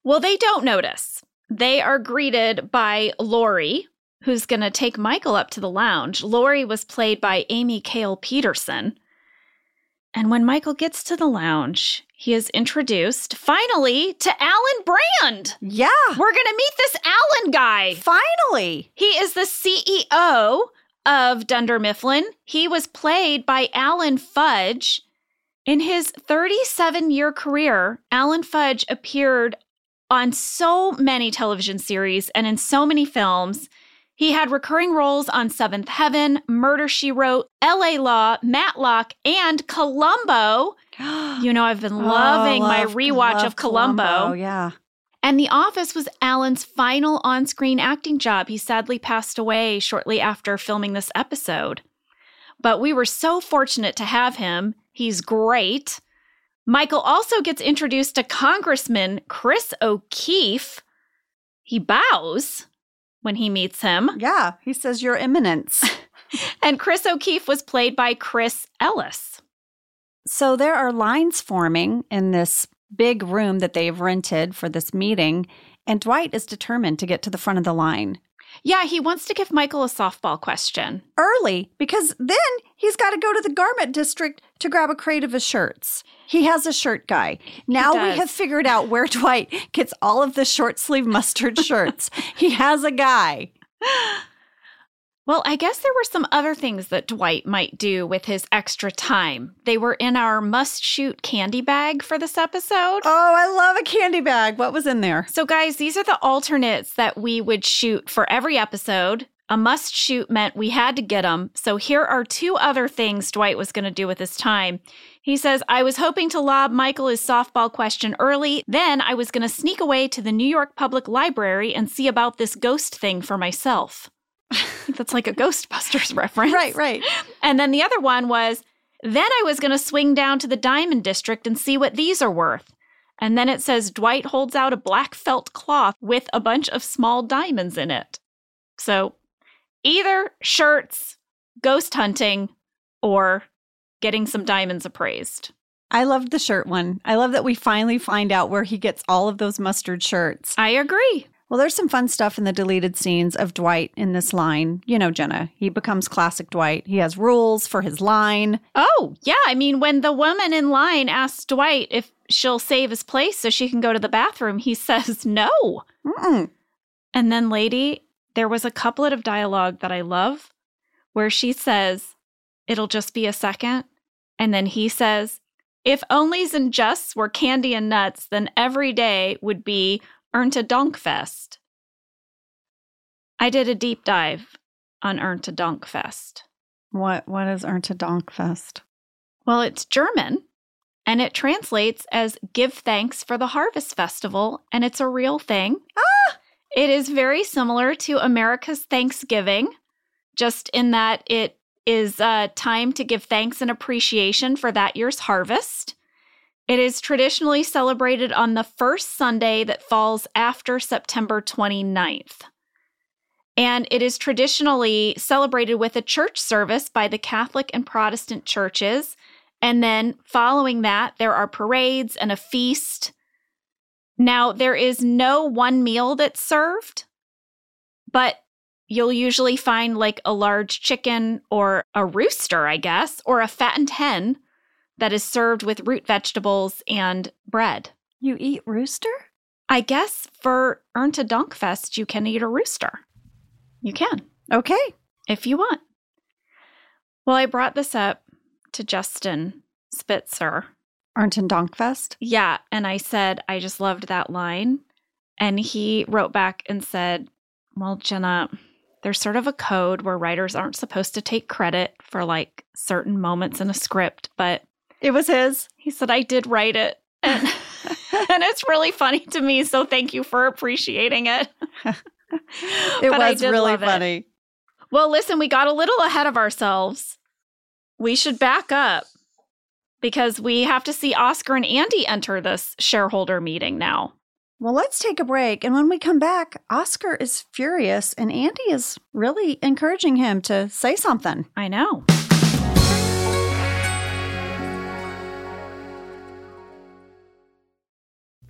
B: Well, they don't notice. They are greeted by Lori, who's going to take Michael up to the lounge. Lori was played by Amy Cale Peterson. And when Michael gets to the lounge, he is introduced finally to Alan Brand.
A: Yeah,
B: We're going to meet this Alan guy.
A: finally.
B: He is the CEO of Dunder Mifflin. He was played by Alan Fudge. In his 37 year career, Alan Fudge appeared on so many television series and in so many films. He had recurring roles on Seventh Heaven, Murder She Wrote, LA Law, Matlock, and Columbo. You know, I've been loving
A: Oh,
B: my rewatch of Columbo.
A: Yeah.
B: And The Office was Alan's final on screen acting job. He sadly passed away shortly after filming this episode. But we were so fortunate to have him. He's great. Michael also gets introduced to Congressman Chris O'Keefe. He bows when he meets him.
A: Yeah. He says, Your Eminence.
B: And Chris O'Keefe was played by Chris Ellis.
A: So there are lines forming in this big room that they've rented for this meeting. And Dwight is determined to get to the front of the line
B: Yeah, he wants to give Michael a softball question.
A: early because then he's got to go to the garment district to grab a crate of his shirts. He has a shirt guy. Now we have figured out where Dwight gets all of the short sleeve mustard shirts. he has a guy.
B: Well, I guess there were some other things that Dwight might do with his extra time. They were in our must shoot candy bag for this episode.
A: Oh, I love a candy bag. What was in there?
B: So, guys, these are the alternates that we would shoot for every episode. A must shoot meant we had to get them. So, here are two other things Dwight was going to do with his time. He says, I was hoping to lob Michael his softball question early. Then I was going to sneak away to the New York Public Library and see about this ghost thing for myself. That's like a Ghostbusters reference.
A: Right, right.
B: And then the other one was, then I was going to swing down to the Diamond District and see what these are worth. And then it says Dwight holds out a black felt cloth with a bunch of small diamonds in it. So either shirts, ghost hunting, or getting some diamonds appraised.
A: I loved the shirt one. I love that we finally find out where he gets all of those mustard shirts.
B: I agree.
A: Well, there's some fun stuff in the deleted scenes of Dwight in this line. You know, Jenna, he becomes classic Dwight. He has rules for his line.
B: Oh, yeah. I mean, when the woman in line asks Dwight if she'll save his place so she can go to the bathroom, he says no.
A: Mm-mm.
B: And then, lady, there was a couplet of dialogue that I love where she says, It'll just be a second. And then he says, If onlys and justs were candy and nuts, then every day would be Donkfest. I did a deep dive on Erntedankfest.
A: What what is Erntedankfest?
B: Well, it's German and it translates as give thanks for the harvest festival, and it's a real thing. Ah! It is very similar to America's Thanksgiving, just in that it is uh, time to give thanks and appreciation for that year's harvest. It is traditionally celebrated on the first Sunday that falls after September 29th. And it is traditionally celebrated with a church service by the Catholic and Protestant churches. And then following that, there are parades and a feast. Now, there is no one meal that's served, but you'll usually find like a large chicken or a rooster, I guess, or a fattened hen that is served with root vegetables and bread.
A: You eat rooster?
B: I guess for Erntedankfest, you can eat a rooster. You can,
A: Okay.
B: if you want. Well, I brought this up to Justin Spitzer.
A: Erntedankfest?
B: Yeah. And I said, I just loved that line. And he wrote back and said, Well, Jenna, there's sort of a code where writers aren't supposed to take credit for like certain moments in a script, but
A: It was his.
B: he said, I did write it. And, and it's really funny to me. So thank you for appreciating it.
A: It was really
B: love it.
A: funny.
B: Well, listen, we got a little ahead of ourselves. We should back up because we have to see Oscar and Andy enter this shareholder meeting now.
A: Well, let's take a break. And when we come back, Oscar is furious and Andy is really encouraging him to say something.
B: I know.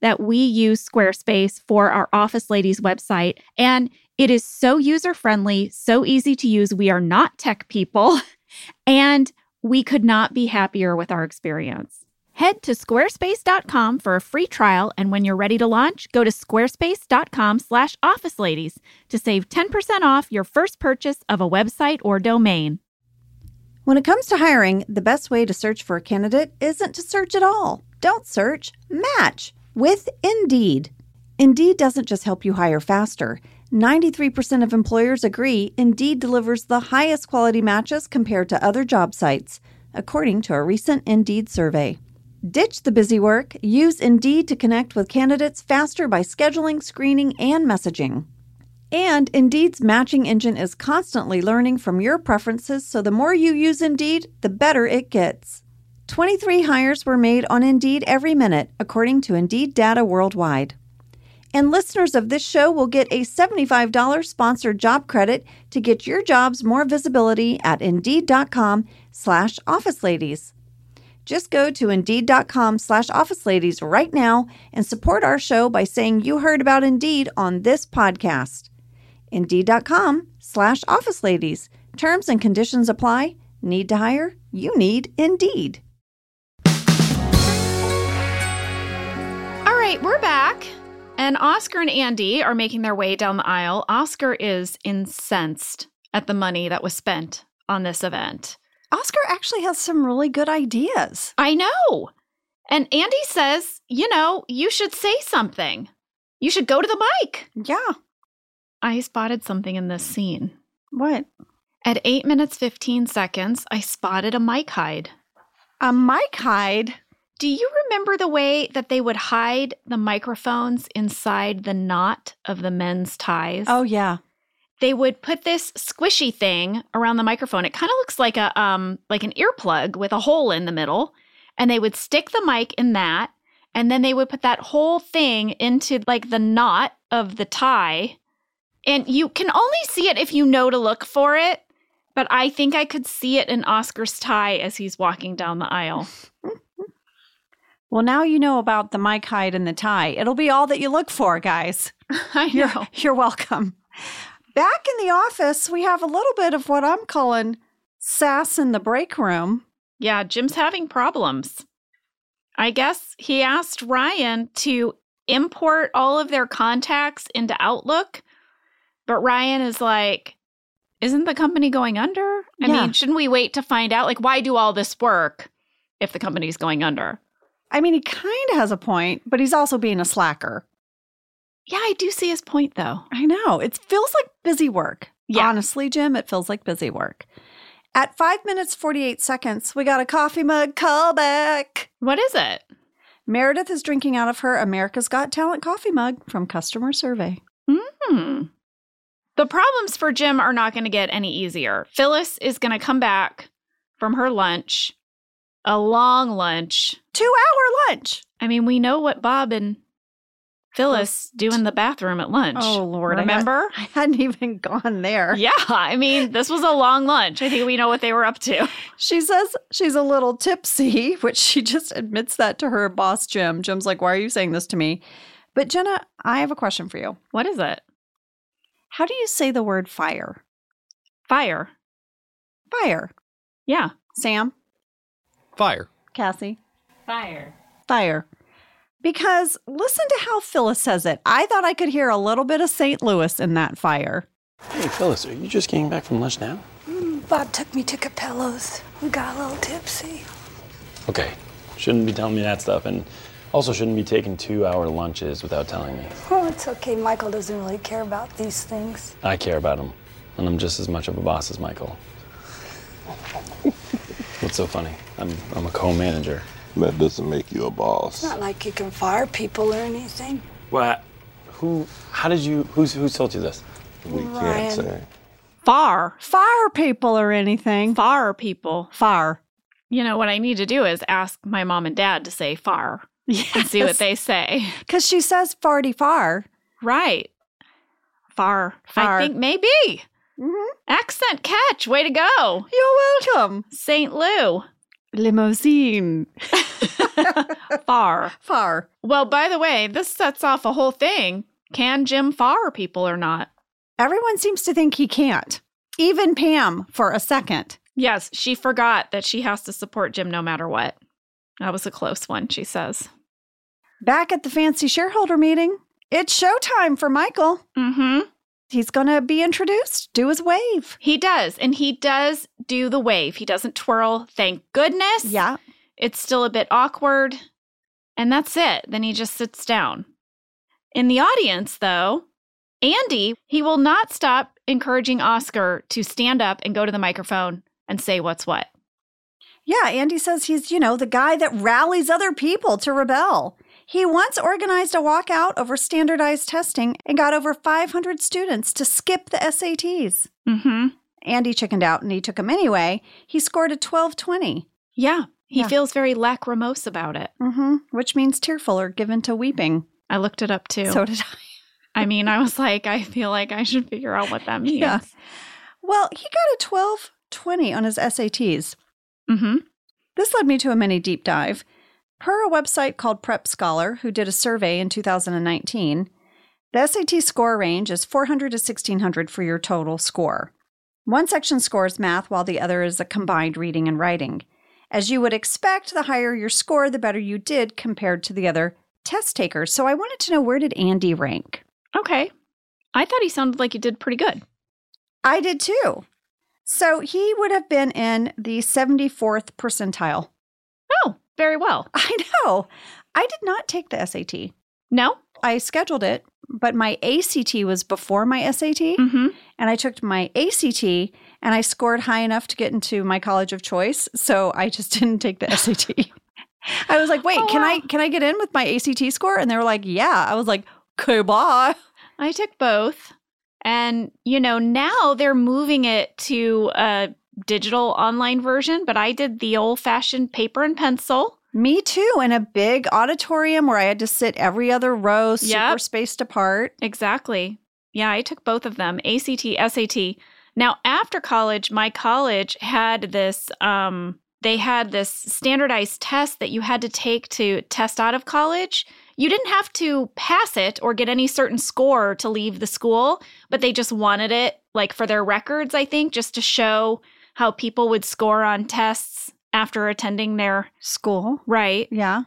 B: that we use Squarespace for our Office Ladies website, and it is so user friendly, so easy to use. We are not tech people, and we could not be happier with our experience. Head to squarespace.com for a free trial, and when you're ready to launch, go to squarespace.com/officeladies to save 10% off your first purchase of a website or domain.
A: When it comes to hiring, the best way to search for a candidate isn't to search at all. Don't search, match with Indeed. Indeed doesn't just help you hire faster. 93% of employers agree Indeed delivers the highest quality matches compared to other job sites, according to a recent Indeed survey. Ditch the busy work. Use Indeed to connect with candidates faster by scheduling, screening, and messaging. And Indeed's matching engine is constantly learning from your preferences, so the more you use Indeed, the better it gets. 23 hires were made on Indeed every minute, according to Indeed data worldwide. And listeners of this show will get a $75 sponsored job credit to get your jobs more visibility at Indeed.com slash Office Ladies. Just go to Indeed.com slash Office Ladies right now and support our show by saying you heard about Indeed on this podcast. Indeed.com slash Office Ladies. Terms and conditions apply. Need to hire? You need Indeed.
B: Right, we're back. And Oscar and Andy are making their way down the aisle. Oscar is incensed at the money that was spent on this event.
A: Oscar actually has some really good ideas.
B: I know. And Andy says, you know, you should say something. You should go to the mic.
A: Yeah.
B: I spotted something in this scene.
A: What?
B: At 8 minutes 15 seconds, I spotted a mic hide.
A: A mic hide.
B: Do you remember the way that they would hide the microphones inside the knot of the men's ties?
A: Oh, yeah.
B: They would put this squishy thing around the microphone. It kind of looks like a um like an earplug with a hole in the middle, and they would stick the mic in that, and then they would put that whole thing into like the knot of the tie. And you can only see it if you know to look for it, but I think I could see it in Oscar's tie as he's walking down the aisle.
A: Well, now you know about the mic hide and the tie. It'll be all that you look for, guys.
B: I
A: You're, you're welcome. Back in the office, we have a little bit of what I'm calling sass in the break room.
B: Yeah, Jim's having problems. I guess he asked Ryan to import all of their contacts into Outlook, but Ryan is like, isn't the company going under? I
A: Yeah.
B: mean, shouldn't we wait to find out? Like, why do all this work if the company's going under?
A: I mean, he kind of has a point, but he's also being a slacker.
B: Yeah, I do see his point though.
A: I know. It feels like busy work.
B: Yeah.
A: Honestly, Jim, it feels like busy work. At five minutes, 48 seconds, we got a coffee mug callback.
B: What is it?
A: Meredith is drinking out of her America's Got Talent coffee mug from customer survey.
B: Hmm. The problems for Jim are not going to get any easier. Phyllis is going to come back from her lunch, a long lunch.
A: Two hour lunch.
B: I mean, we know what Bob and Phyllis do in the bathroom at lunch.
A: Oh, Lord. I had-
B: Remember?
A: I hadn't even gone there.
B: yeah, I mean, this was a long lunch. I think we know what they were up to.
A: She says she's a little tipsy, which she just admits that to her boss, Jim. Jim's like, Why are you saying this to me? But Jenna, I have a question for you.
B: What is it?
A: How do you say the word fire?
B: Fire.
A: Fire.
B: Yeah.
A: Sam?
C: Fire.
A: Cassie?
E: Fire.
A: Fire. Because listen to how Phyllis says it. I thought I could hear a little bit of St. Louis in that fire.
J: Hey, Phyllis, are you just getting back from lunch now?
K: Mm, Bob took me to Capello's. We got a little tipsy.
J: Okay. Shouldn't be telling me that stuff, and also shouldn't be taking two hour lunches without telling me.
K: Oh, it's okay. Michael doesn't really care about these things.
J: I care about him, and I'm just as much of a boss as Michael. What's so funny? I'm, I'm a co manager.
L: That doesn't make you a boss.
K: It's not like you can fire people or anything.
J: Well, Who? How did you? Who's who told you this?
L: We
K: Ryan.
L: can't say.
B: Far.
A: Fire people or anything.
B: Fire people.
A: Far.
B: You know, what I need to do is ask my mom and dad to say far and see what they say.
A: Because she says farty far.
B: Right. Far.
A: Far.
B: I think maybe.
A: Mhm.
B: Accent catch. Way to go.
A: You're welcome.
B: St. Lou.
A: Limousine.
B: Far.
A: Far.
B: Well, by the way, this sets off a whole thing. Can Jim far people or not?
A: Everyone seems to think he can't. Even Pam for a second.
B: Yes, she forgot that she has to support Jim no matter what. That was a close one, she says.
A: Back at the fancy shareholder meeting, it's showtime for Michael.
B: Mm-hmm.
A: He's going to be introduced, do his wave.
B: He does, and he does do the wave. He doesn't twirl, thank goodness.
A: Yeah.
B: It's still a bit awkward. And that's it. Then he just sits down. In the audience, though, Andy, he will not stop encouraging Oscar to stand up and go to the microphone and say what's what.
A: Yeah, Andy says he's, you know, the guy that rallies other people to rebel. He once organized a walkout over standardized testing and got over 500 students to skip the SATs.
B: Mm-hmm.
A: Andy chickened out and he took them anyway. He scored a 1220,
B: Yeah. He
A: Yeah.
B: feels very lachrymose about it.
A: mm-hmm, which means tearful or given to weeping.
B: I looked it up too.
A: So did I.
B: I mean, I was like, I feel like I should figure out what that means.
A: Yeah. Well, he got a 1220 on his SATs.
B: Mm-hmm.
A: This led me to a mini deep dive. Per a website called Prep Scholar, who did a survey in 2019, the SAT score range is 400 to 1600 for your total score. One section scores math, while the other is a combined reading and writing. As you would expect, the higher your score, the better you did compared to the other test takers. So I wanted to know where did Andy rank?
B: Okay. I thought he sounded like he did pretty good.
A: I did too. So he would have been in the 74th percentile.
B: Very well.
A: I know. I did not take the SAT.
B: No?
A: I scheduled it, but my ACT was before my SAT,
B: Mm-hmm.
A: and I took my ACT, and I scored high enough to get into my college of choice. So I just didn't take the SAT. I was like, wait,
B: Oh,
A: can I can I get in with my ACT score? And they were like, yeah. I was like, okay, bye.
B: I took both. And, you know, now they're moving it to a digital online version, but I did the old fashioned paper and pencil.
A: Me too. In a big auditorium where I had to sit every other row, super
B: Yep.
A: spaced apart.
B: Exactly. Yeah, I took both of them ACT, SAT. Now, after college, my college had this. Um, they had this standardized test that you had to take to test out of college. You didn't have to pass it or get any certain score to leave the school, but they just wanted it like for their records, I think, just to show how people would score on tests after attending their
A: School.
B: right.
A: Yeah.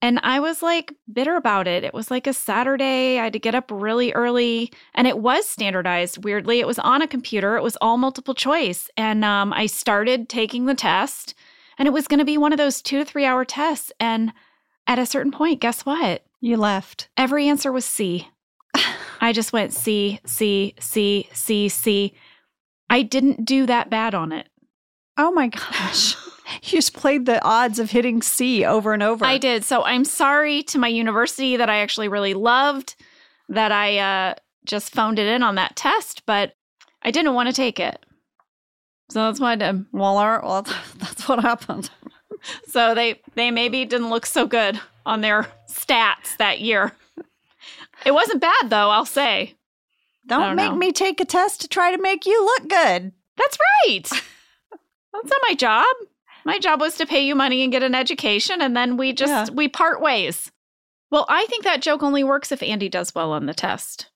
B: And I was like bitter about it. It was like a Saturday. I had to get up really early and it was standardized. Weirdly, it was on a computer, it was all multiple choice. And um, I started taking the test and it was going to be one of those two to three hour tests. And at a certain point, guess what?
A: You left.
B: Every answer was C. I just went C, C, C, C, C. I didn't do that bad on it.
A: Oh my gosh. you just played the odds of hitting C over and over.
B: I did. So I'm sorry to my university that I actually really loved that I uh, just phoned it in on that test, but I didn't want to take it. So that's why I did.
A: Well, our, well, that's what happened.
B: So they they maybe didn't look so good on their stats that year. It wasn't bad though, I'll say.
A: Don't,
B: don't
A: make
B: know.
A: me take a test to try to make you look good.
B: That's right. That's not my job. My job was to pay you money and get an education, and then we just
A: Yeah.
B: we part ways. Well, I think that joke only works if Andy does well on the test.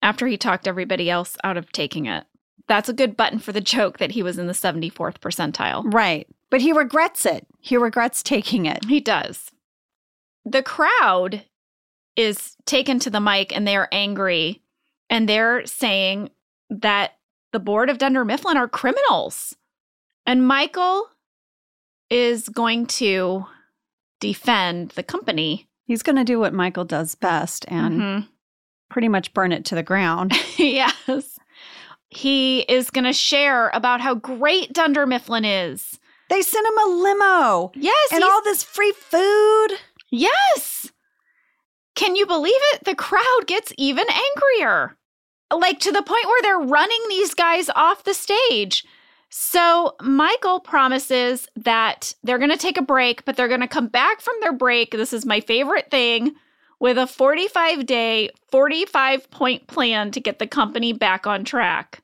B: After he talked everybody else out of taking it. That's a good button for the joke that he was in the 74th percentile.
A: Right. But he regrets it. He regrets taking it.
B: He does. The crowd is taken to the mic and they are angry and they're saying that the board of Dunder Mifflin are criminals. And Michael is going to defend the company.
A: He's going to do what Michael does best and
B: Mhm.
A: pretty much burn it to the ground.
B: yes. He is going to share about how great Dunder Mifflin is.
A: They sent him a limo
B: Yes.
A: and all this free food.
B: Yes. Can you believe it? The crowd gets even angrier. Like to the point where they're running these guys off the stage. So Michael promises that they're going to take a break, but they're going to come back from their break. This is my favorite thing with a 45 day, 45 point plan to get the company back on track.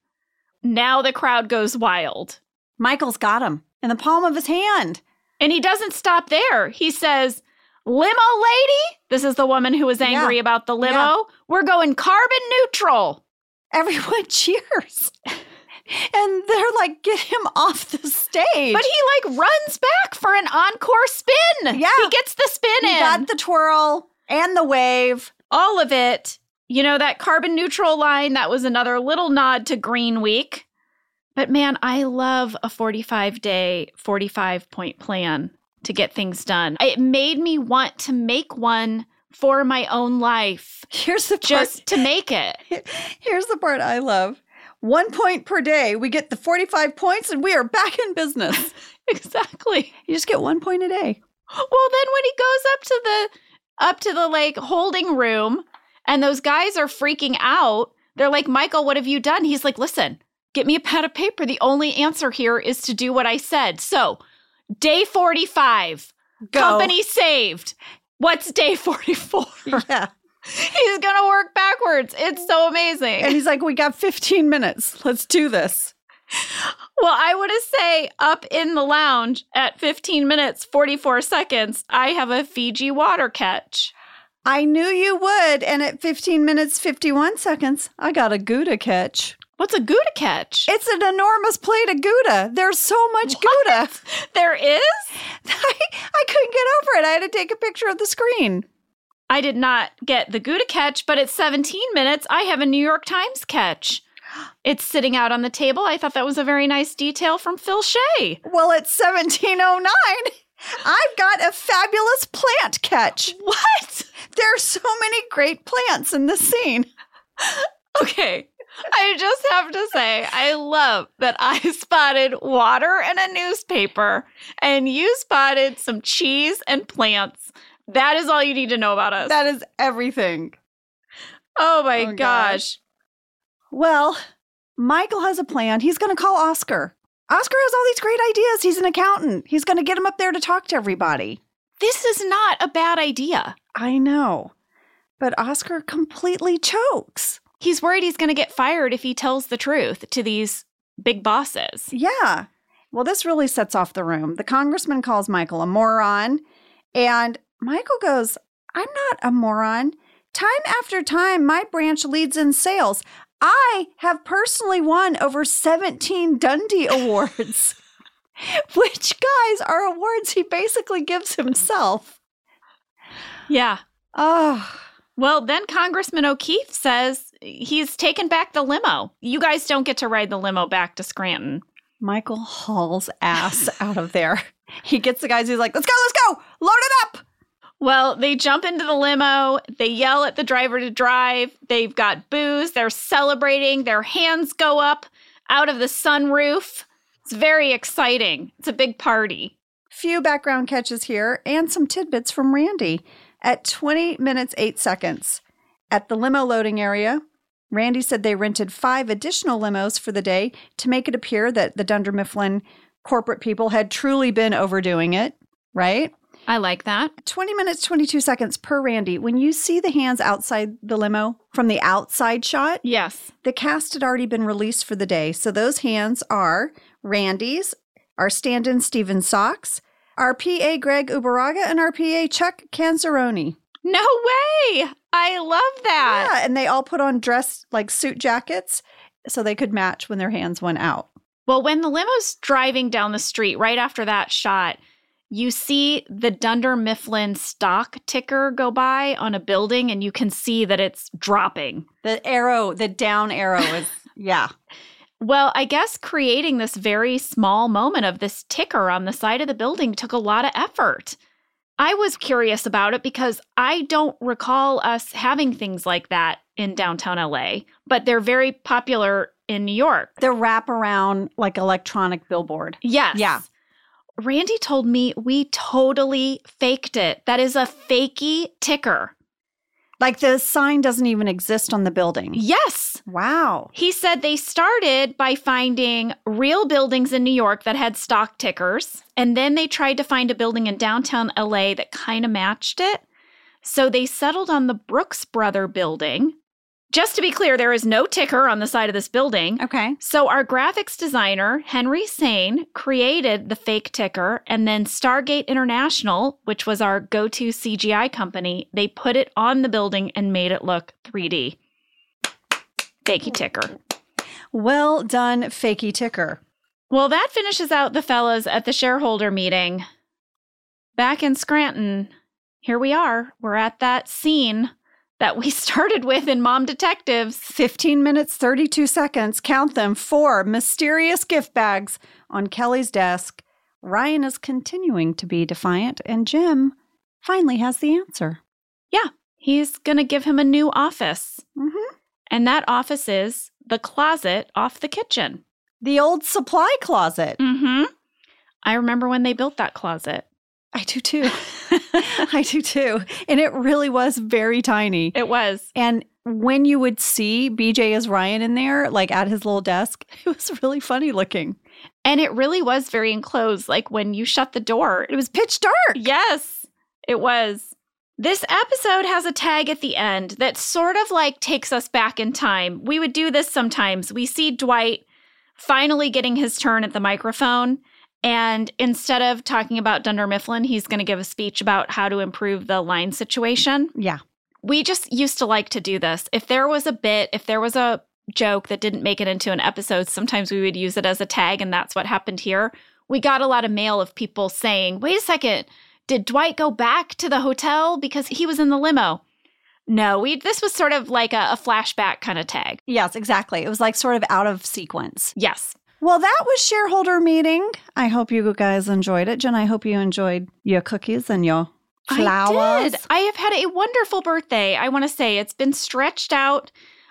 B: Now the crowd goes wild.
A: Michael's got him in the palm of his hand.
B: And he doesn't stop there. He says, Limo lady, this is the woman who was angry
A: Yeah.
B: about the limo.
A: Yeah.
B: We're going carbon neutral.
A: Everyone cheers. and they're like, get him off the stage.
B: But he like runs back for an encore spin.
A: Yeah.
B: He gets the spin
A: he
B: in.
A: got the twirl and the wave.
B: All of it. You know, that carbon neutral line, that was another little nod to Green Week. But man, I love a 45 day, 45 point plan to get things done. It made me want to make one for my own life
A: Here's the part.
B: just to make it.
A: Here's the part I love. One point per day. We get the 45 points and we are back in business.
B: exactly.
A: you just get one point a day.
B: Well, then when he goes up to the up to the like holding room and those guys are freaking out, they're like, "Michael, what have you done?" He's like, "Listen, get me a pad of paper. The only answer here is to do what I said." So, day 45,
A: Go.
B: company saved. What's day 44?
A: Yeah.
B: He's going to work backwards. It's so amazing.
A: And he's like, we got 15 minutes. Let's do this.
B: Well, I would say up in the lounge at 15 minutes, 44 seconds, I have a Fiji water catch.
A: I knew you would. And at 15 minutes, 51 seconds, I got a Gouda catch.
B: What's a Gouda catch?
A: It's an enormous plate of Gouda. There's so much Gouda.
B: there is?
A: I, I couldn't get over it. I had to take a picture of the screen.
B: I did not get the Gouda catch, but at 17 minutes, I have a New York Times catch. It's sitting out on the table. I thought that was a very nice detail from Phil Shea.
A: Well, at 1709, I've got a fabulous plant catch.
B: What?
A: There are so many great plants in this scene.
B: Okay. I just have to say, I love that I spotted water and a newspaper, and you spotted some cheese and plants. That is all you need to know about us.
A: That is everything.
B: oh my
A: Oh,
B: gosh.
A: gosh. Well, Michael has a plan. He's going to call Oscar. Oscar has all these great ideas. He's an accountant. He's going to get him up there to talk to everybody.
B: This is not a bad idea.
A: I know. But Oscar completely chokes.
B: He's worried he's going to get fired if he tells the truth to these big bosses.
A: Yeah. Well, this really sets off the room. The congressman calls Michael a moron, and Michael goes, I'm not a moron. Time after time, my branch leads in sales. I have personally won over 17 Dundie Awards, which, guys, are awards he basically gives himself.
B: Yeah.
A: Oh,
B: Well, then Congressman O'Keefe says he's taken back the limo. You guys don't get to ride the limo back to Scranton.
A: Michael hauls ass out of there. He gets the guys, he's like, let's go, let's go, load it up.
B: Well, they jump into the limo. They yell at the driver to drive. They've got booze. They're celebrating. Their hands go up out of the sunroof. It's very exciting. It's a big party.
A: Few background catches here and some tidbits from Randy. At 20 minutes, 8 seconds, at the limo loading area, Randy said they rented five additional limos for the day to make it appear that the Dunder Mifflin corporate people had truly been overdoing it, right?
B: I like that.
A: 20 minutes, 22 seconds per Randy. When you see the hands outside the limo from the outside shot,
B: Yes.
A: the cast had already been released for the day. So those hands are Randy's, our stand in Steven Socks, our PA Greg Ubaraga, and our PA Chuck Canzaroni.
B: No way. I love that.
A: Yeah, and they all put on dress like suit jackets so they could match when their hands went out.
B: Well, when the limo's driving down the street right after that shot, you see the Dunder Mifflin stock ticker go by on a building and you can see that it's dropping.
A: The arrow, the down arrow is, yeah.
B: Well, I guess creating this very small moment of this ticker on the side of the building took a lot of effort. I was curious about it because I don't recall us having things like that in downtown LA, but they're very popular in New York.
A: The wraparound, like electronic billboard.
B: Yes.
A: Yeah.
B: Randy told me we totally faked it. That is a fakey ticker.
A: Like the sign doesn't even exist on the building.
B: Yes.
A: Wow.
B: He said they started by finding real buildings in New York that had stock tickers, and then they tried to find a building in downtown LA that kind of matched it. So they settled on the Brooks Brother building. Just to be clear, there is no ticker on the side of this building.
A: Okay.
B: So our graphics designer, Henry Sane, created the fake ticker, and then Stargate International, which was our go to CGI company, they put it on the building and made it look 3D. Fakey ticker.
A: Well done, fakey ticker.
B: Well, that finishes out the fellas at the shareholder meeting. Back in Scranton, here we are. We're at that scene that we started with in Mom Detectives.
A: 15 minutes, 32 seconds. Count them. Four mysterious gift bags on Kelly's desk. Ryan is continuing to be defiant, and Jim finally has the answer.
B: Yeah, he's going to give him a new office.
A: Mm-hmm.
B: And that office is the closet off the kitchen.
A: The old supply closet.
B: Mm-hmm. I remember when they built that closet.
A: I do too. I do too. And it really was very tiny.
B: It was.
A: And when you would see BJ as Ryan in there, like at his little desk, it was really funny looking.
B: And it really was very enclosed. Like when you shut the door,
A: It was pitch dark.
B: Yes, it was. This episode has a tag at the end that sort of like takes us back in time. We would do this sometimes. We see Dwight finally getting his turn at the microphone. And instead of talking about Dunder Mifflin, he's going to give a speech about how to improve the line situation.
A: Yeah.
B: We just used to like to do this. If there was a bit, if there was a joke that didn't make it into an episode, sometimes we would use it as a tag. And that's what happened here. We got a lot of mail of people saying, wait a second, did Dwight go back to the hotel because he was in the limo? No, we this was sort of like a, a flashback kind of tag.
A: Yes, exactly. It was like sort of out of sequence.
B: Yes.
A: Well, that was shareholder meeting. I hope you guys enjoyed it. Jen, I hope you enjoyed your cookies and your flowers.
B: I did. I have had a wonderful birthday. I want to say it's been stretched out.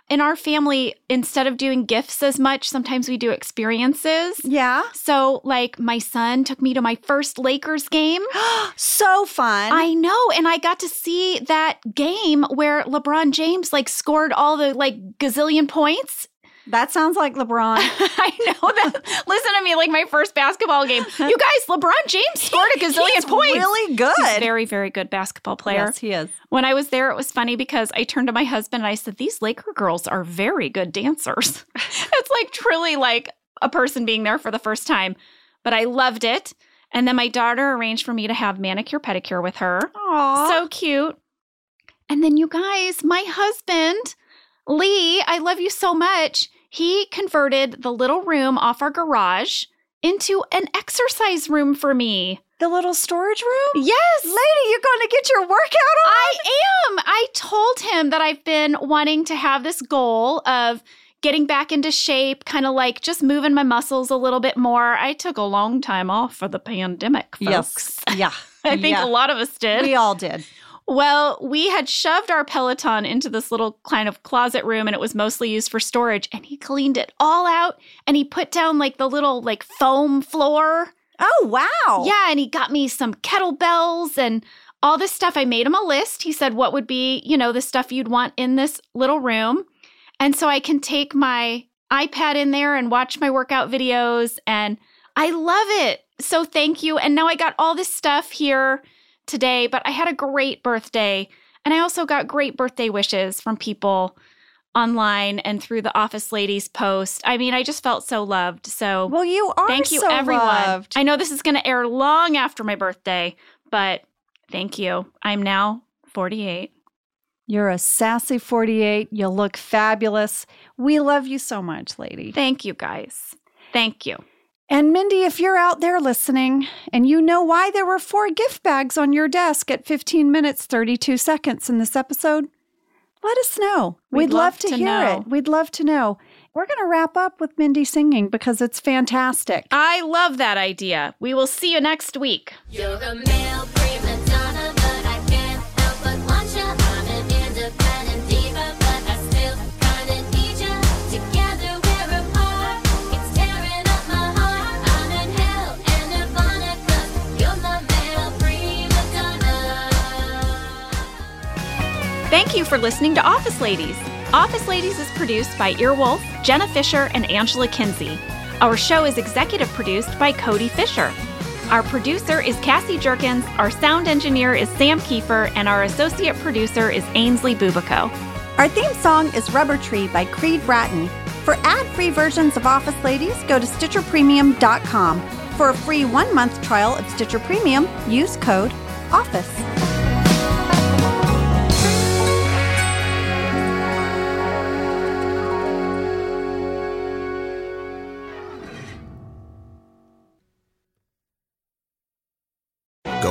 B: in our family, instead of doing gifts as much, sometimes we do experiences.
A: Yeah.
B: So, like, my son took me to my first Lakers game.
A: so fun.
B: I know. And I got to see that game where LeBron James, like, scored all the, like, gazillion points.
A: That sounds like LeBron.
B: I know that. Listen to me, like my first basketball game. You guys, LeBron James scored a gazillion
A: He's
B: points.
A: really good.
B: He's a very, very good basketball player.
A: Yes, he is.
B: When I was there, it was funny because I turned to my husband and I said, These Laker girls are very good dancers. it's like truly like a person being there for the first time. But I loved it. And then my daughter arranged for me to have manicure pedicure with her.
A: Aww.
B: So cute. And then you guys, my husband, Lee, I love you so much. He converted the little room off our garage into an exercise room for me.
A: The little storage room?
B: Yes.
A: Lady, you're going to get your workout on?
B: I am. I told him that I've been wanting to have this goal of getting back into shape, kind of like just moving my muscles a little bit more. I took a long time off for the pandemic, folks.
A: Yes. Yeah.
B: I think
A: Yeah.
B: a lot of us did.
A: We all did.
B: Well, we had shoved our Peloton into this little kind of closet room and it was mostly used for storage. And he cleaned it all out and he put down like the little like foam floor.
A: Oh, wow.
B: Yeah. And he got me some kettlebells and all this stuff. I made him a list. He said, what would be, you know, the stuff you'd want in this little room. And so I can take my iPad in there and watch my workout videos. And I love it. So thank you. And now I got all this stuff here today, but I had a great birthday. And I also got great birthday wishes from people online and through the office ladies post. I mean, I just felt so loved. So
A: Well, you are
B: thank you
A: so
B: everyone.
A: loved.
B: I know this is going to air long after my birthday, but thank you. I'm now 48.
A: You're a sassy 48. You look fabulous. We love you so much, lady.
B: Thank you guys. Thank you.
A: And Mindy, if you're out there listening and you know why there were four gift bags on your desk at 15 minutes 32 seconds in this episode, let us know.
B: We'd
A: We'd, love,
B: love
A: to,
B: to
A: hear
B: know.
A: it. We'd love to know. We're going to wrap up with Mindy singing because it's fantastic.
B: I love that idea. We will see you next week. Thank you for listening to Office Ladies. Office Ladies is produced by Earwolf, Jenna Fischer, and Angela Kinsey. Our show is executive produced by Cody Fisher. Our producer is Cassie Jerkins, our sound engineer is Sam Kiefer, and our associate producer is Ainsley Bubico.
A: Our theme song is Rubber Tree by Creed Bratton. For ad free versions of Office Ladies, go to StitcherPremium.com. For a free one month trial of Stitcher Premium, use code OFFICE.